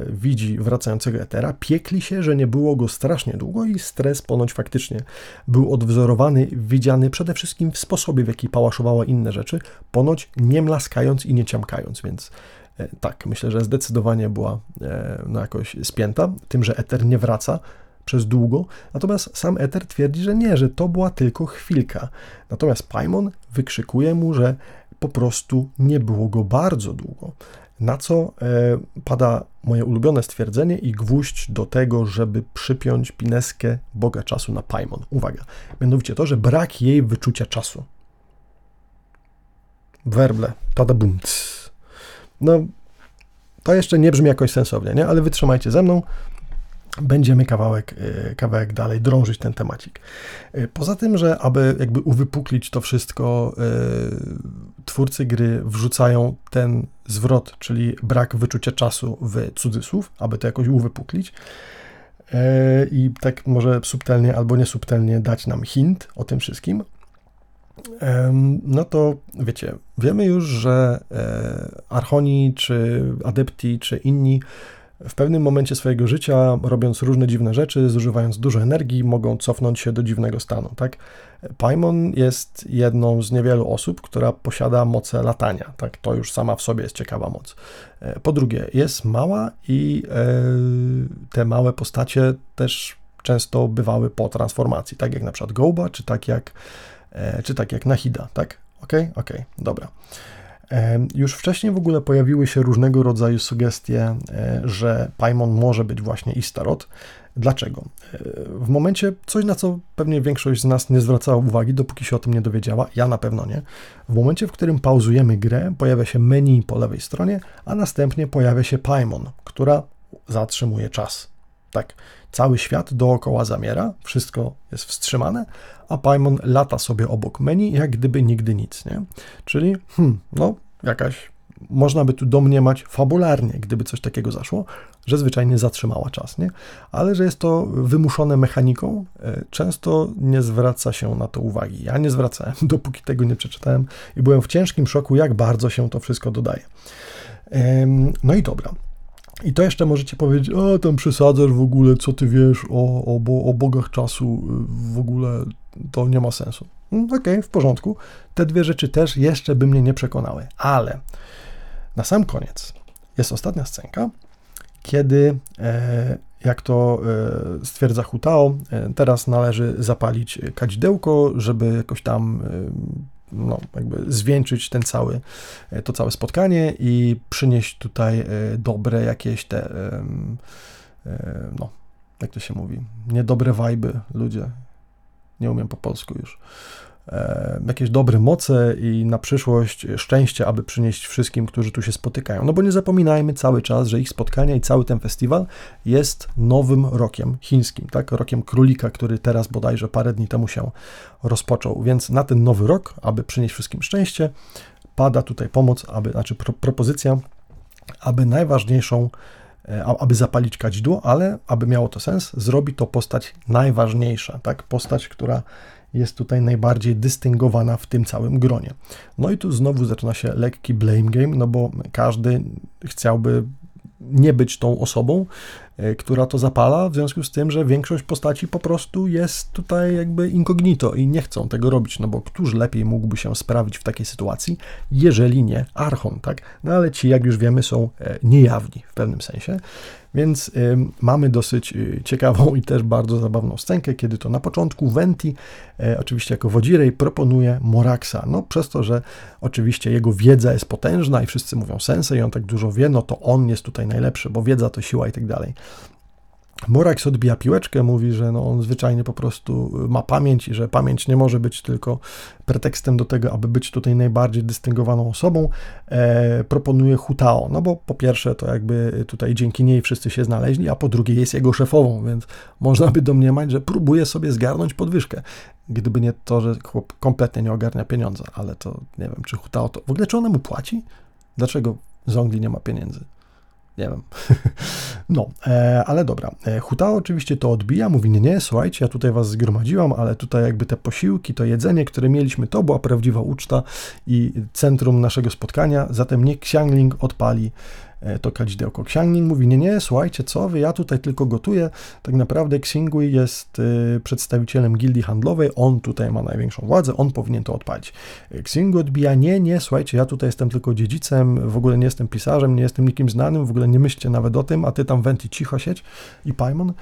widzi wracającego Etera, piekli się, że nie było go strasznie długo i stres ponoć faktycznie był odwzorowany, widziany przede wszystkim w sposobie, w jaki pałaszowała inne rzeczy, ponoć nie mlaskając i nie ciamkając, więc E, tak, myślę, że zdecydowanie była e, no, jakoś spięta tym, że Ether nie wraca przez długo, natomiast sam Ether twierdzi, że nie, że to była tylko chwilka. Natomiast Paimon wykrzykuje mu, że po prostu nie było go bardzo długo. Na co e, pada moje ulubione stwierdzenie i gwóźdź do tego, żeby przypiąć pineskę Boga czasu na Paimon. Uwaga, mianowicie to, że brak jej wyczucia czasu. Werble, pada bum. No, to jeszcze nie brzmi jakoś sensownie, nie? ale wytrzymajcie ze mną. Będziemy kawałek, y, kawałek dalej drążyć ten temacik. Y, poza tym, że aby jakby uwypuklić to wszystko, y, twórcy gry wrzucają ten zwrot, czyli brak wyczucia czasu w cudzysłów, aby to jakoś uwypuklić i tak może subtelnie albo niesubtelnie dać nam hint o tym wszystkim, no to wiecie, wiemy już, że e, Archoni, czy Adepti, czy inni w pewnym momencie swojego życia, robiąc różne dziwne rzeczy, zużywając dużo energii, mogą cofnąć się do dziwnego stanu, tak? Paimon jest jedną z niewielu osób, która posiada moce latania, tak? To już sama w sobie jest ciekawa moc. E, po drugie, jest mała i e, te małe postacie też często bywały po transformacji, tak jak na przykład Goba, czy tak jak czy tak jak Nahida, tak? Ok, ok, dobra. Już wcześniej w ogóle pojawiły się różnego rodzaju sugestie, e, że Paimon może być właśnie Istarot. Dlaczego? E, w momencie, coś na co pewnie większość z nas nie zwracała uwagi, dopóki się o tym nie dowiedziała, ja na pewno nie. W momencie, w którym pauzujemy grę, pojawia się menu po lewej stronie, a następnie pojawia się Paimon, która zatrzymuje czas. Tak, cały świat dookoła zamiera, wszystko jest wstrzymane, a Paimon lata sobie obok menu, jak gdyby nigdy nic, nie? Czyli, hmm, no, jakaś, można by tu domniemać fabularnie, gdyby coś takiego zaszło, że zwyczajnie zatrzymała czas, nie? Ale że jest to wymuszone mechaniką, e, często nie zwraca się na to uwagi. Ja nie zwracałem, dopóki tego nie przeczytałem i byłem w ciężkim szoku, jak bardzo się to wszystko dodaje. No i dobra. I to jeszcze możecie powiedzieć, o tam przesadzasz w ogóle, co ty wiesz o, o, o bogach czasu, w ogóle to nie ma sensu. No, okej, okay, w porządku. Te dwie rzeczy też jeszcze by mnie nie przekonały, ale na sam koniec jest ostatnia scenka, kiedy, e, jak to e, stwierdza Hutao, e, teraz należy zapalić kadzidełko, żeby jakoś tam no, jakby zwieńczyć ten cały, to całe spotkanie i przynieść tutaj dobre jakieś te, no, jak to się mówi, niedobre wajby, ludzie, nie umiem po polsku już, e, jakieś dobre moce i na przyszłość szczęście, aby przynieść wszystkim, którzy tu się spotykają. No bo nie zapominajmy cały czas, że ich spotkania i cały ten festiwal jest nowym rokiem chińskim, tak? Rokiem królika, który teraz bodajże parę dni temu się rozpoczął. Więc na ten nowy rok, aby przynieść wszystkim szczęście, pada tutaj pomoc, aby, znaczy pro, propozycja, aby najważniejszą E, aby zapalić kadzidło, ale aby miało to sens, zrobi to postać najważniejsza, tak? Postać, która jest tutaj najbardziej dystyngowana w tym całym gronie. No i tu znowu zaczyna się lekki blame game, no bo każdy chciałby nie być tą osobą, e, która to zapala, w związku z tym, że większość postaci po prostu jest tutaj jakby incognito i nie chcą tego robić, no bo któż lepiej mógłby się sprawić w takiej sytuacji, jeżeli nie Archon, tak? No ale ci, jak już wiemy, są e, niejawni w pewnym sensie, więc mamy dosyć y, ciekawą i też bardzo zabawną scenkę, kiedy to na początku Venti, y, oczywiście jako wodzirej, proponuje Moraxa. No przez to, że oczywiście jego wiedza jest potężna i wszyscy mówią sensę i on tak dużo wie, no to on jest tutaj najlepszy, bo wiedza to siła i tak dalej. Morax odbija piłeczkę, mówi, że no on zwyczajnie po prostu ma pamięć i że pamięć nie może być tylko pretekstem do tego, aby być tutaj najbardziej dystyngowaną osobą. E, proponuje Hutao, no bo po pierwsze to jakby tutaj dzięki niej wszyscy się znaleźli, a po drugie jest jego szefową, więc można by domniemać, że próbuje sobie zgarnąć podwyżkę. Gdyby nie to, że chłop kompletnie nie ogarnia pieniądza, ale to nie wiem, czy Hutao to... W ogóle czy ona mu płaci? Dlaczego Zongli nie ma pieniędzy? Nie wiem. No, e, ale dobra. E, Huta oczywiście to odbija, mówi, nie, nie, słuchajcie, ja tutaj was zgromadziłam, ale tutaj jakby te posiłki, to jedzenie, które mieliśmy, to była prawdziwa uczta i centrum naszego spotkania, zatem niech Xiangling odpali to kadzidełko. Xiangning mówi, nie, nie, słuchajcie, co wy, ja tutaj tylko gotuję. Tak naprawdę Xingui jest e, przedstawicielem gildii handlowej, on tutaj ma największą władzę, on powinien to odpalić. E, Xingui odbija, nie, nie, słuchajcie, ja tutaj jestem tylko dziedzicem, w ogóle nie jestem pisarzem, nie jestem nikim znanym, w ogóle nie myślcie nawet o tym, a ty tam Venti cicho sieć i Paimon.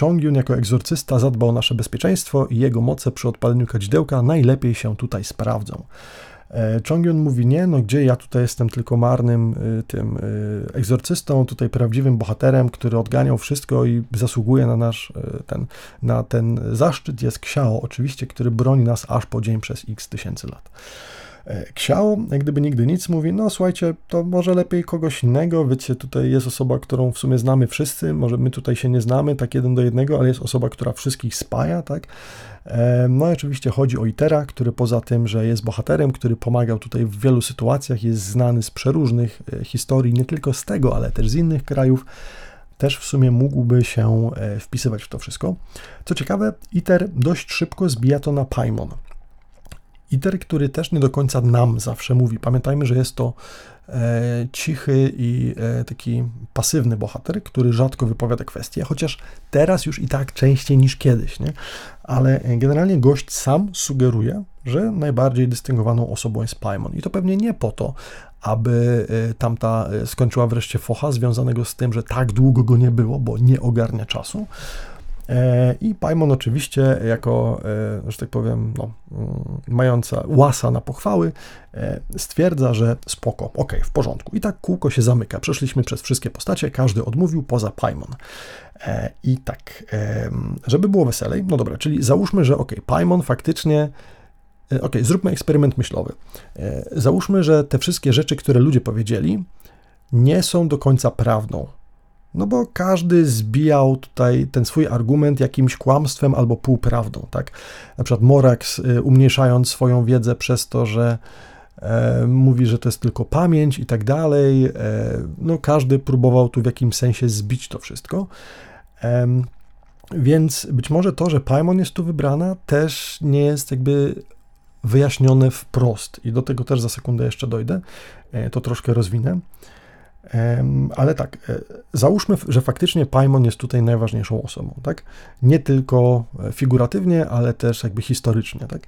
Chongyun jako egzorcysta zadbał o nasze bezpieczeństwo i jego moce przy odpaleniu kadzidełka najlepiej się tutaj sprawdzą. E, Chongyun mówi, nie, no gdzie ja tutaj jestem tylko marnym y, tym y, egzorcystą, tutaj prawdziwym bohaterem, który odganiał wszystko i zasługuje na nasz y, ten, na ten zaszczyt jest Xiao, oczywiście, który broni nas aż po dzień przez x tysięcy lat. E, Xiao, jak gdyby nigdy nic, mówi, no słuchajcie, to może lepiej kogoś innego, wiecie, tutaj jest osoba, którą w sumie znamy wszyscy, może my tutaj się nie znamy tak jeden do jednego, ale jest osoba, która wszystkich spaja, tak? E, no i oczywiście chodzi o Itera, który poza tym, że jest bohaterem, który pomagał tutaj w wielu sytuacjach, jest znany z przeróżnych e, historii, nie tylko z tego, ale też z innych krajów, też w sumie mógłby się wpisywać w to wszystko. Co ciekawe, Iter dość szybko zbija to na Paimon. ITER, który też nie do końca nam zawsze mówi. Pamiętajmy, że jest to e, cichy i e, taki pasywny bohater, który rzadko wypowiada kwestie, chociaż teraz już i tak częściej niż kiedyś, nie? Ale generalnie gość sam sugeruje, że najbardziej dystyngowaną osobą jest Paimon. I to pewnie nie po to, aby e, tamta e, skończyła wreszcie focha związanego z tym, że tak długo go nie było, bo nie ogarnia czasu, E, I Paimon oczywiście jako, e, że tak powiem, no, mm, mająca łasa na pochwały, e, stwierdza, że spoko, ok, w porządku. I tak kółko się zamyka. Przeszliśmy przez wszystkie postacie, każdy odmówił poza Paimon. I tak, żeby było weselej, no dobra, czyli załóżmy, że ok, Paimon faktycznie Ok, zróbmy eksperyment myślowy. Załóżmy, że te wszystkie rzeczy, które ludzie powiedzieli, nie są do końca prawdą. No bo każdy zbijał tutaj ten swój argument jakimś kłamstwem albo półprawdą, tak? Na przykład Morax y, umniejszając swoją wiedzę przez to, że e, mówi, że to jest tylko pamięć i tak dalej. E, no każdy próbował tu w jakimś sensie zbić to wszystko. E, więc być może to, że Paimon jest tu wybrana, też nie jest jakby wyjaśnione wprost. I do tego też za sekundę jeszcze dojdę. E, to troszkę rozwinę. Ale tak, e, załóżmy, że faktycznie Paimon jest tutaj najważniejszą osobą, tak? Nie tylko e, figuratywnie, ale też jakby historycznie, tak?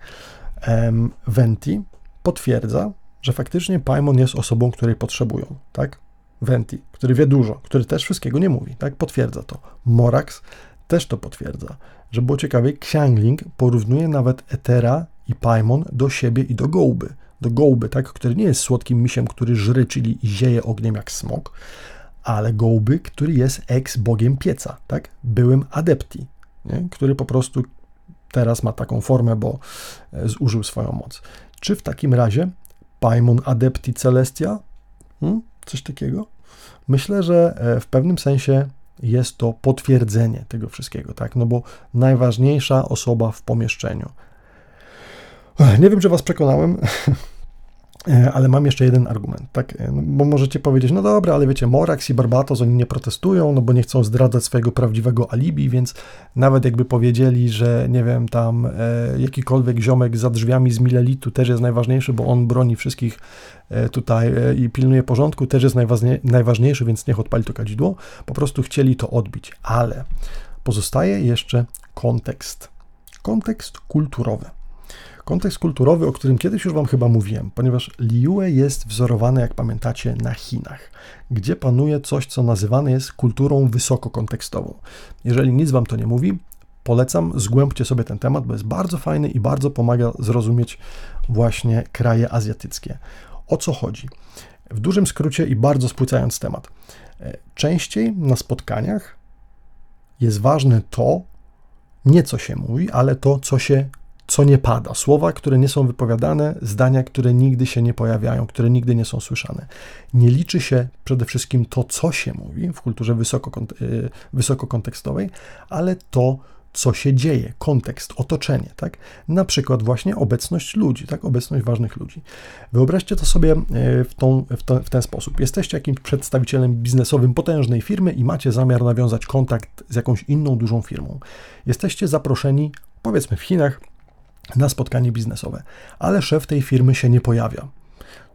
Venti potwierdza, że faktycznie Paimon jest osobą, której potrzebują, tak? Venti, który wie dużo, który też wszystkiego nie mówi, tak? Potwierdza to. Morax też to potwierdza. Że było ciekawie, Xiangling porównuje nawet Etera i Paimon do siebie i do Gołby do gołby, tak, który nie jest słodkim misiem, który żry, czyli zieje ogniem jak smok, ale gołby, który jest ex-bogiem pieca, tak, byłym adepti, nie? który po prostu teraz ma taką formę, bo e, zużył swoją moc. Czy w takim razie Paimon Adepti Celestia? Hmm? Coś takiego? Myślę, że e, w pewnym sensie jest to potwierdzenie tego wszystkiego, tak? No bo najważniejsza osoba w pomieszczeniu. Nie wiem, czy Was przekonałem. E, ale mam jeszcze jeden argument, tak? E, no, bo możecie powiedzieć, no dobra, ale wiecie, Morax i Barbatos, oni nie protestują, no bo nie chcą zdradzać swojego prawdziwego alibi, więc nawet jakby powiedzieli, że nie wiem, tam e, jakikolwiek ziomek za drzwiami z Milelitu też jest najważniejszy, bo on broni wszystkich e, tutaj e, i pilnuje porządku, też jest najważniejszy, więc niech odpali to kadzidło. Po prostu chcieli to odbić, ale pozostaje jeszcze kontekst. Kontekst kulturowy. Kontekst kulturowy, o którym kiedyś już Wam chyba mówiłem, ponieważ Liue jest wzorowany, jak pamiętacie, na Chinach, gdzie panuje coś, co nazywane jest kulturą wysokokontekstową. Jeżeli nic Wam to nie mówi, polecam, zgłębcie sobie ten temat, bo jest bardzo fajny i bardzo pomaga zrozumieć właśnie kraje azjatyckie. O co chodzi? W dużym skrócie i bardzo spłycając temat. E, częściej na spotkaniach jest ważne to, nie co się mówi, ale to, co się co nie pada, słowa, które nie są wypowiadane, zdania, które nigdy się nie pojawiają, które nigdy nie są słyszane. Nie liczy się przede wszystkim to, co się mówi w kulturze y, wysokokontekstowej, ale to, co się dzieje, kontekst, otoczenie, tak? Na przykład właśnie obecność ludzi, tak? Obecność ważnych ludzi. Wyobraźcie to sobie y, w, tą, w, to, w ten sposób. Jesteście jakimś przedstawicielem biznesowym potężnej firmy i macie zamiar nawiązać kontakt z jakąś inną dużą firmą. Jesteście zaproszeni, powiedzmy w Chinach, na spotkanie biznesowe, ale szef tej firmy się nie pojawia.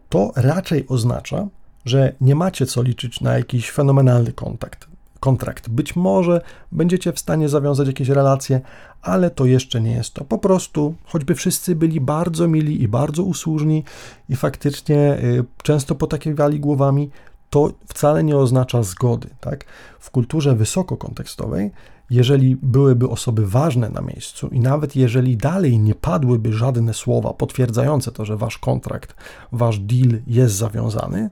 To raczej oznacza, że nie macie co liczyć na jakiś fenomenalny kontakt, kontrakt. Być może będziecie w stanie zawiązać jakieś relacje, ale to jeszcze nie jest to. Po prostu, choćby wszyscy byli bardzo mili i bardzo usłużni i faktycznie y, często potakiwali głowami, to wcale nie oznacza zgody. Tak? W kulturze wysokokontekstowej jeżeli byłyby osoby ważne na miejscu i nawet jeżeli dalej nie padłyby żadne słowa potwierdzające to, że wasz kontrakt, wasz deal jest zawiązany,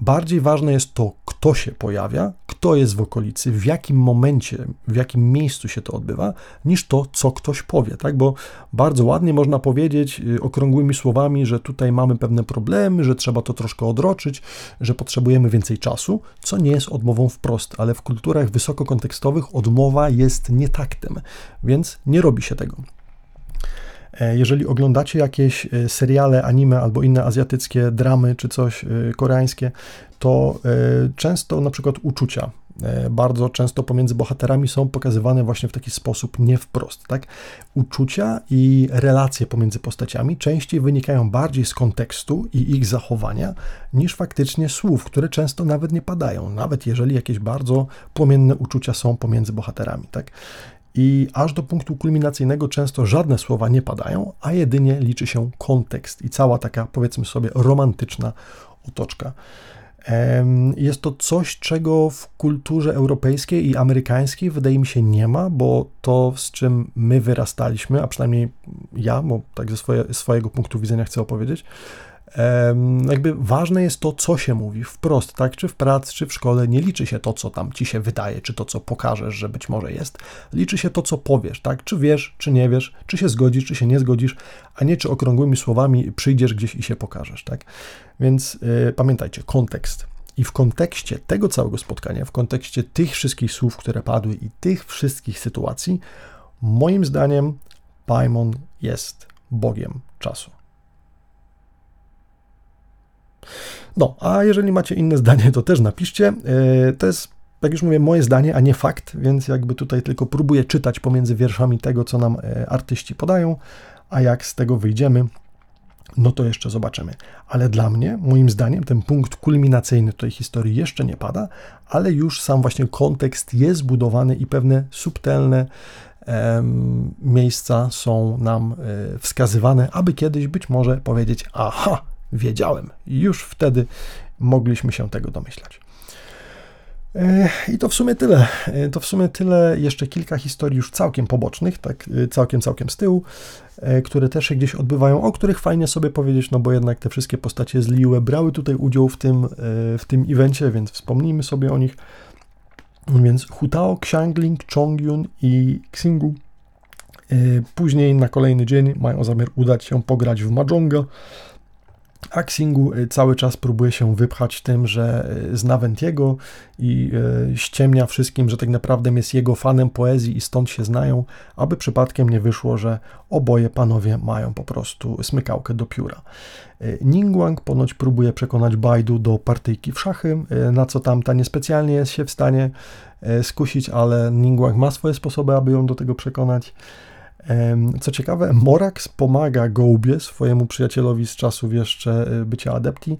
bardziej ważne jest to, kto się pojawia, kto jest w okolicy, w jakim momencie, w jakim miejscu się to odbywa, niż to, co ktoś powie, tak? Bo bardzo ładnie można powiedzieć y, okrągłymi słowami, że tutaj mamy pewne problemy, że trzeba to troszkę odroczyć, że potrzebujemy więcej czasu, co nie jest odmową wprost, ale w kulturach wysokokontekstowych odmowa jest nietaktem, więc nie robi się tego. E, jeżeli oglądacie jakieś e, seriale, anime albo inne azjatyckie dramy czy coś e, koreańskie, to często na przykład uczucia bardzo często pomiędzy bohaterami są pokazywane właśnie w taki sposób nie wprost, tak? Uczucia i relacje pomiędzy postaciami częściej wynikają bardziej z kontekstu i ich zachowania niż faktycznie słów, które często nawet nie padają, nawet jeżeli jakieś bardzo płomienne uczucia są pomiędzy bohaterami, tak? I aż do punktu kulminacyjnego często żadne słowa nie padają, a jedynie liczy się kontekst i cała taka, powiedzmy sobie, romantyczna otoczka. Jest to coś, czego w kulturze europejskiej i amerykańskiej wydaje mi się nie ma, bo to, z czym my wyrastaliśmy, a przynajmniej ja, bo tak ze swoje, swojego punktu widzenia chcę opowiedzieć, jakby ważne jest to, co się mówi wprost, tak? Czy w pracy, czy w szkole, nie liczy się to, co tam ci się wydaje, czy to, co pokażesz, że być może jest. Liczy się to, co powiesz, tak? Czy wiesz, czy nie wiesz, czy się zgodzisz, czy się nie zgodzisz, a nie czy okrągłymi słowami przyjdziesz gdzieś i się pokażesz, tak? Więc yy, pamiętajcie, kontekst. I w kontekście tego całego spotkania, w kontekście tych wszystkich słów, które padły i tych wszystkich sytuacji, moim zdaniem Paimon jest Bogiem czasu. No, a jeżeli macie inne zdanie, to też napiszcie. E, to jest, jak już mówię, moje zdanie, a nie fakt, więc jakby tutaj tylko próbuję czytać pomiędzy wierszami tego, co nam e, artyści podają, a jak z tego wyjdziemy, no to jeszcze zobaczymy. Ale dla mnie, moim zdaniem, ten punkt kulminacyjny tej historii jeszcze nie pada, ale już sam właśnie kontekst jest budowany i pewne subtelne em, miejsca są nam e, wskazywane, aby kiedyś być może powiedzieć: Aha, wiedziałem. Już wtedy mogliśmy się tego domyślać. E, I to w sumie tyle. E, to w sumie tyle. Jeszcze kilka historii już całkiem pobocznych, tak e, całkiem, całkiem z tyłu, które też się gdzieś odbywają, o których fajnie sobie powiedzieć, no bo jednak te wszystkie postacie z Liue brały tutaj udział w tym, w tym evencie, więc wspomnijmy sobie o nich. Więc Hutao, Xiangling, Chongyun i Xingu później na kolejny dzień mają zamiar udać się pograć w Mahjonga, Axingu y, cały czas próbuje się wypchać tym, że y, zna Ventiego i y, ściemnia wszystkim, że tak naprawdę jest jego fanem poezji i stąd się znają, aby przypadkiem nie wyszło, że oboje panowie mają po prostu smykałkę do pióra. Ningguang ponoć próbuje przekonać Baidu do partyjki w szachy, na co tamta niespecjalnie jest się w stanie skusić, ale Ningguang ma swoje sposoby, aby ją do tego przekonać. Co ciekawe, Morax pomaga Gołbie, swojemu przyjacielowi z czasów jeszcze e, bycia adepti,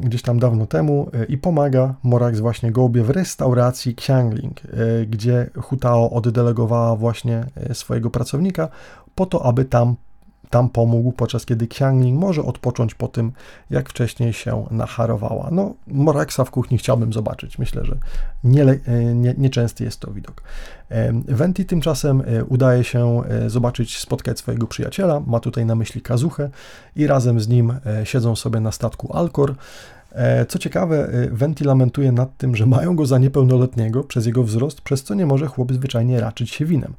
gdzieś tam dawno temu e, i pomaga Morax właśnie Gołbie w restauracji Xiangling, e, gdzie Hutao oddelegowała właśnie swojego pracownika po to, aby tam tam pomógł, podczas kiedy Qiangling może odpocząć po tym, jak wcześniej się nacharowała. No, Moraksa w kuchni chciałbym zobaczyć. Myślę, że nieczęsty nie, nie jest to widok. Venti tymczasem e, udaje się e, zobaczyć, spotkać swojego przyjaciela, ma tutaj na myśli Kazuchę i razem z nim e, siedzą sobie na statku Alcor. Co ciekawe, Venti lamentuje nad tym, że mają go za niepełnoletniego przez jego wzrost, przez co nie może chłop zwyczajnie raczyć się winem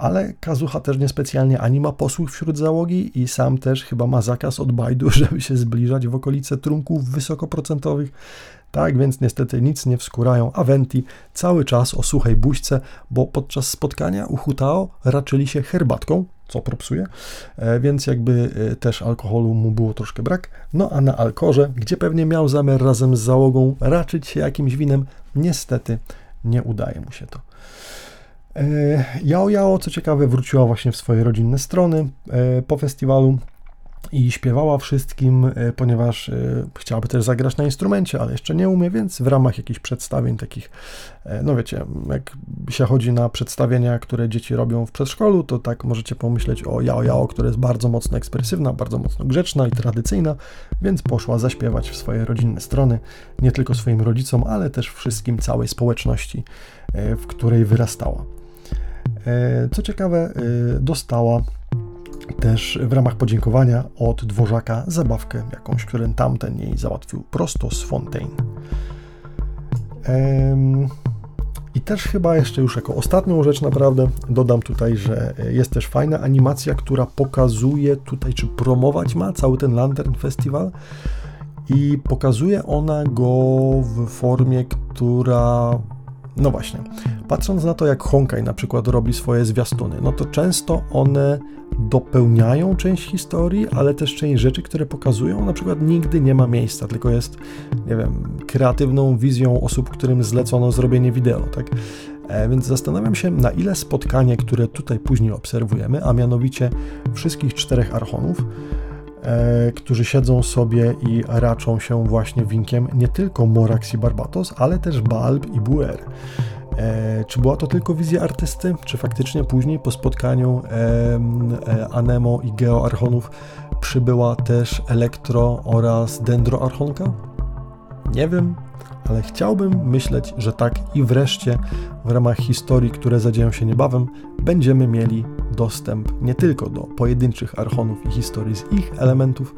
ale Kazucha też niespecjalnie ani ma posłuch wśród załogi i sam też chyba ma zakaz od Bajdu, żeby się zbliżać w okolice trunków wysokoprocentowych. Tak więc niestety nic nie wskórają Aventi cały czas o suchej buźce, bo podczas spotkania u Hutao raczyli się herbatką, co propsuje, e, więc jakby e, też alkoholu mu było troszkę brak. No a na Alkorze, gdzie pewnie miał zamiar razem z załogą raczyć się jakimś winem, niestety nie udaje mu się to. E, Yao Yao, co ciekawe, wróciła właśnie w swoje rodzinne strony po festiwalu i śpiewała wszystkim, e, ponieważ chciałaby też zagrać na instrumencie, ale jeszcze nie umie, więc w ramach jakichś przedstawień takich, no wiecie, jak się chodzi na przedstawienia, które dzieci robią w przedszkolu, to tak możecie pomyśleć o Yao Yao, która jest bardzo mocno ekspresywna, bardzo mocno grzeczna i tradycyjna, więc poszła zaśpiewać w swoje rodzinne strony, nie tylko swoim rodzicom, ale też wszystkim całej społeczności, w której wyrastała. E, co ciekawe, e, dostała też w ramach podziękowania od dworzaka zabawkę jakąś, którą tamten jej załatwił prosto z Fontaine. I też chyba jeszcze już jako ostatnią rzecz naprawdę dodam tutaj, że jest też fajna animacja, która pokazuje tutaj, czy promować ma cały ten Lantern Festival i pokazuje ona go w formie, która no właśnie, patrząc na to, jak Honkai na przykład robi swoje zwiastuny, no to często one dopełniają część historii, ale też część rzeczy, które pokazują, na przykład nigdy nie ma miejsca, tylko jest, nie wiem, kreatywną wizją osób, którym zlecono zrobienie wideo, tak? E, więc zastanawiam się, na ile spotkanie, które tutaj później obserwujemy, a mianowicie wszystkich czterech archonów, którzy siedzą sobie i raczą się właśnie winkiem nie tylko Morax i Barbatos, ale też Balb i Buer. E, czy była to tylko wizja artysty, czy faktycznie później po spotkaniu e, Anemo i Geoarchonów przybyła też Elektro oraz Dendroarchonka? Nie wiem, ale chciałbym myśleć, że tak i wreszcie w ramach historii, które zadzieją się niebawem, będziemy mieli dostęp nie tylko do pojedynczych archonów i historii z ich elementów,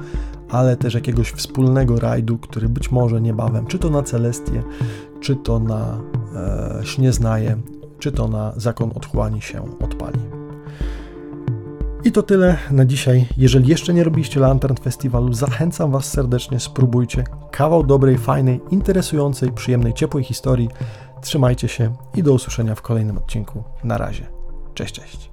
ale też jakiegoś wspólnego rajdu, który być może niebawem, czy to na Celestię, czy to na e, Śnieznaje, czy to na Zakon Otchłani się odpali. I to tyle na dzisiaj. Jeżeli jeszcze nie robiliście Lantern Festiwalu, zachęcam Was serdecznie, spróbujcie. Kawał dobrej, fajnej, interesującej, przyjemnej, ciepłej historii. Trzymajcie się i do usłyszenia w kolejnym odcinku. Na razie. Cześć, cześć.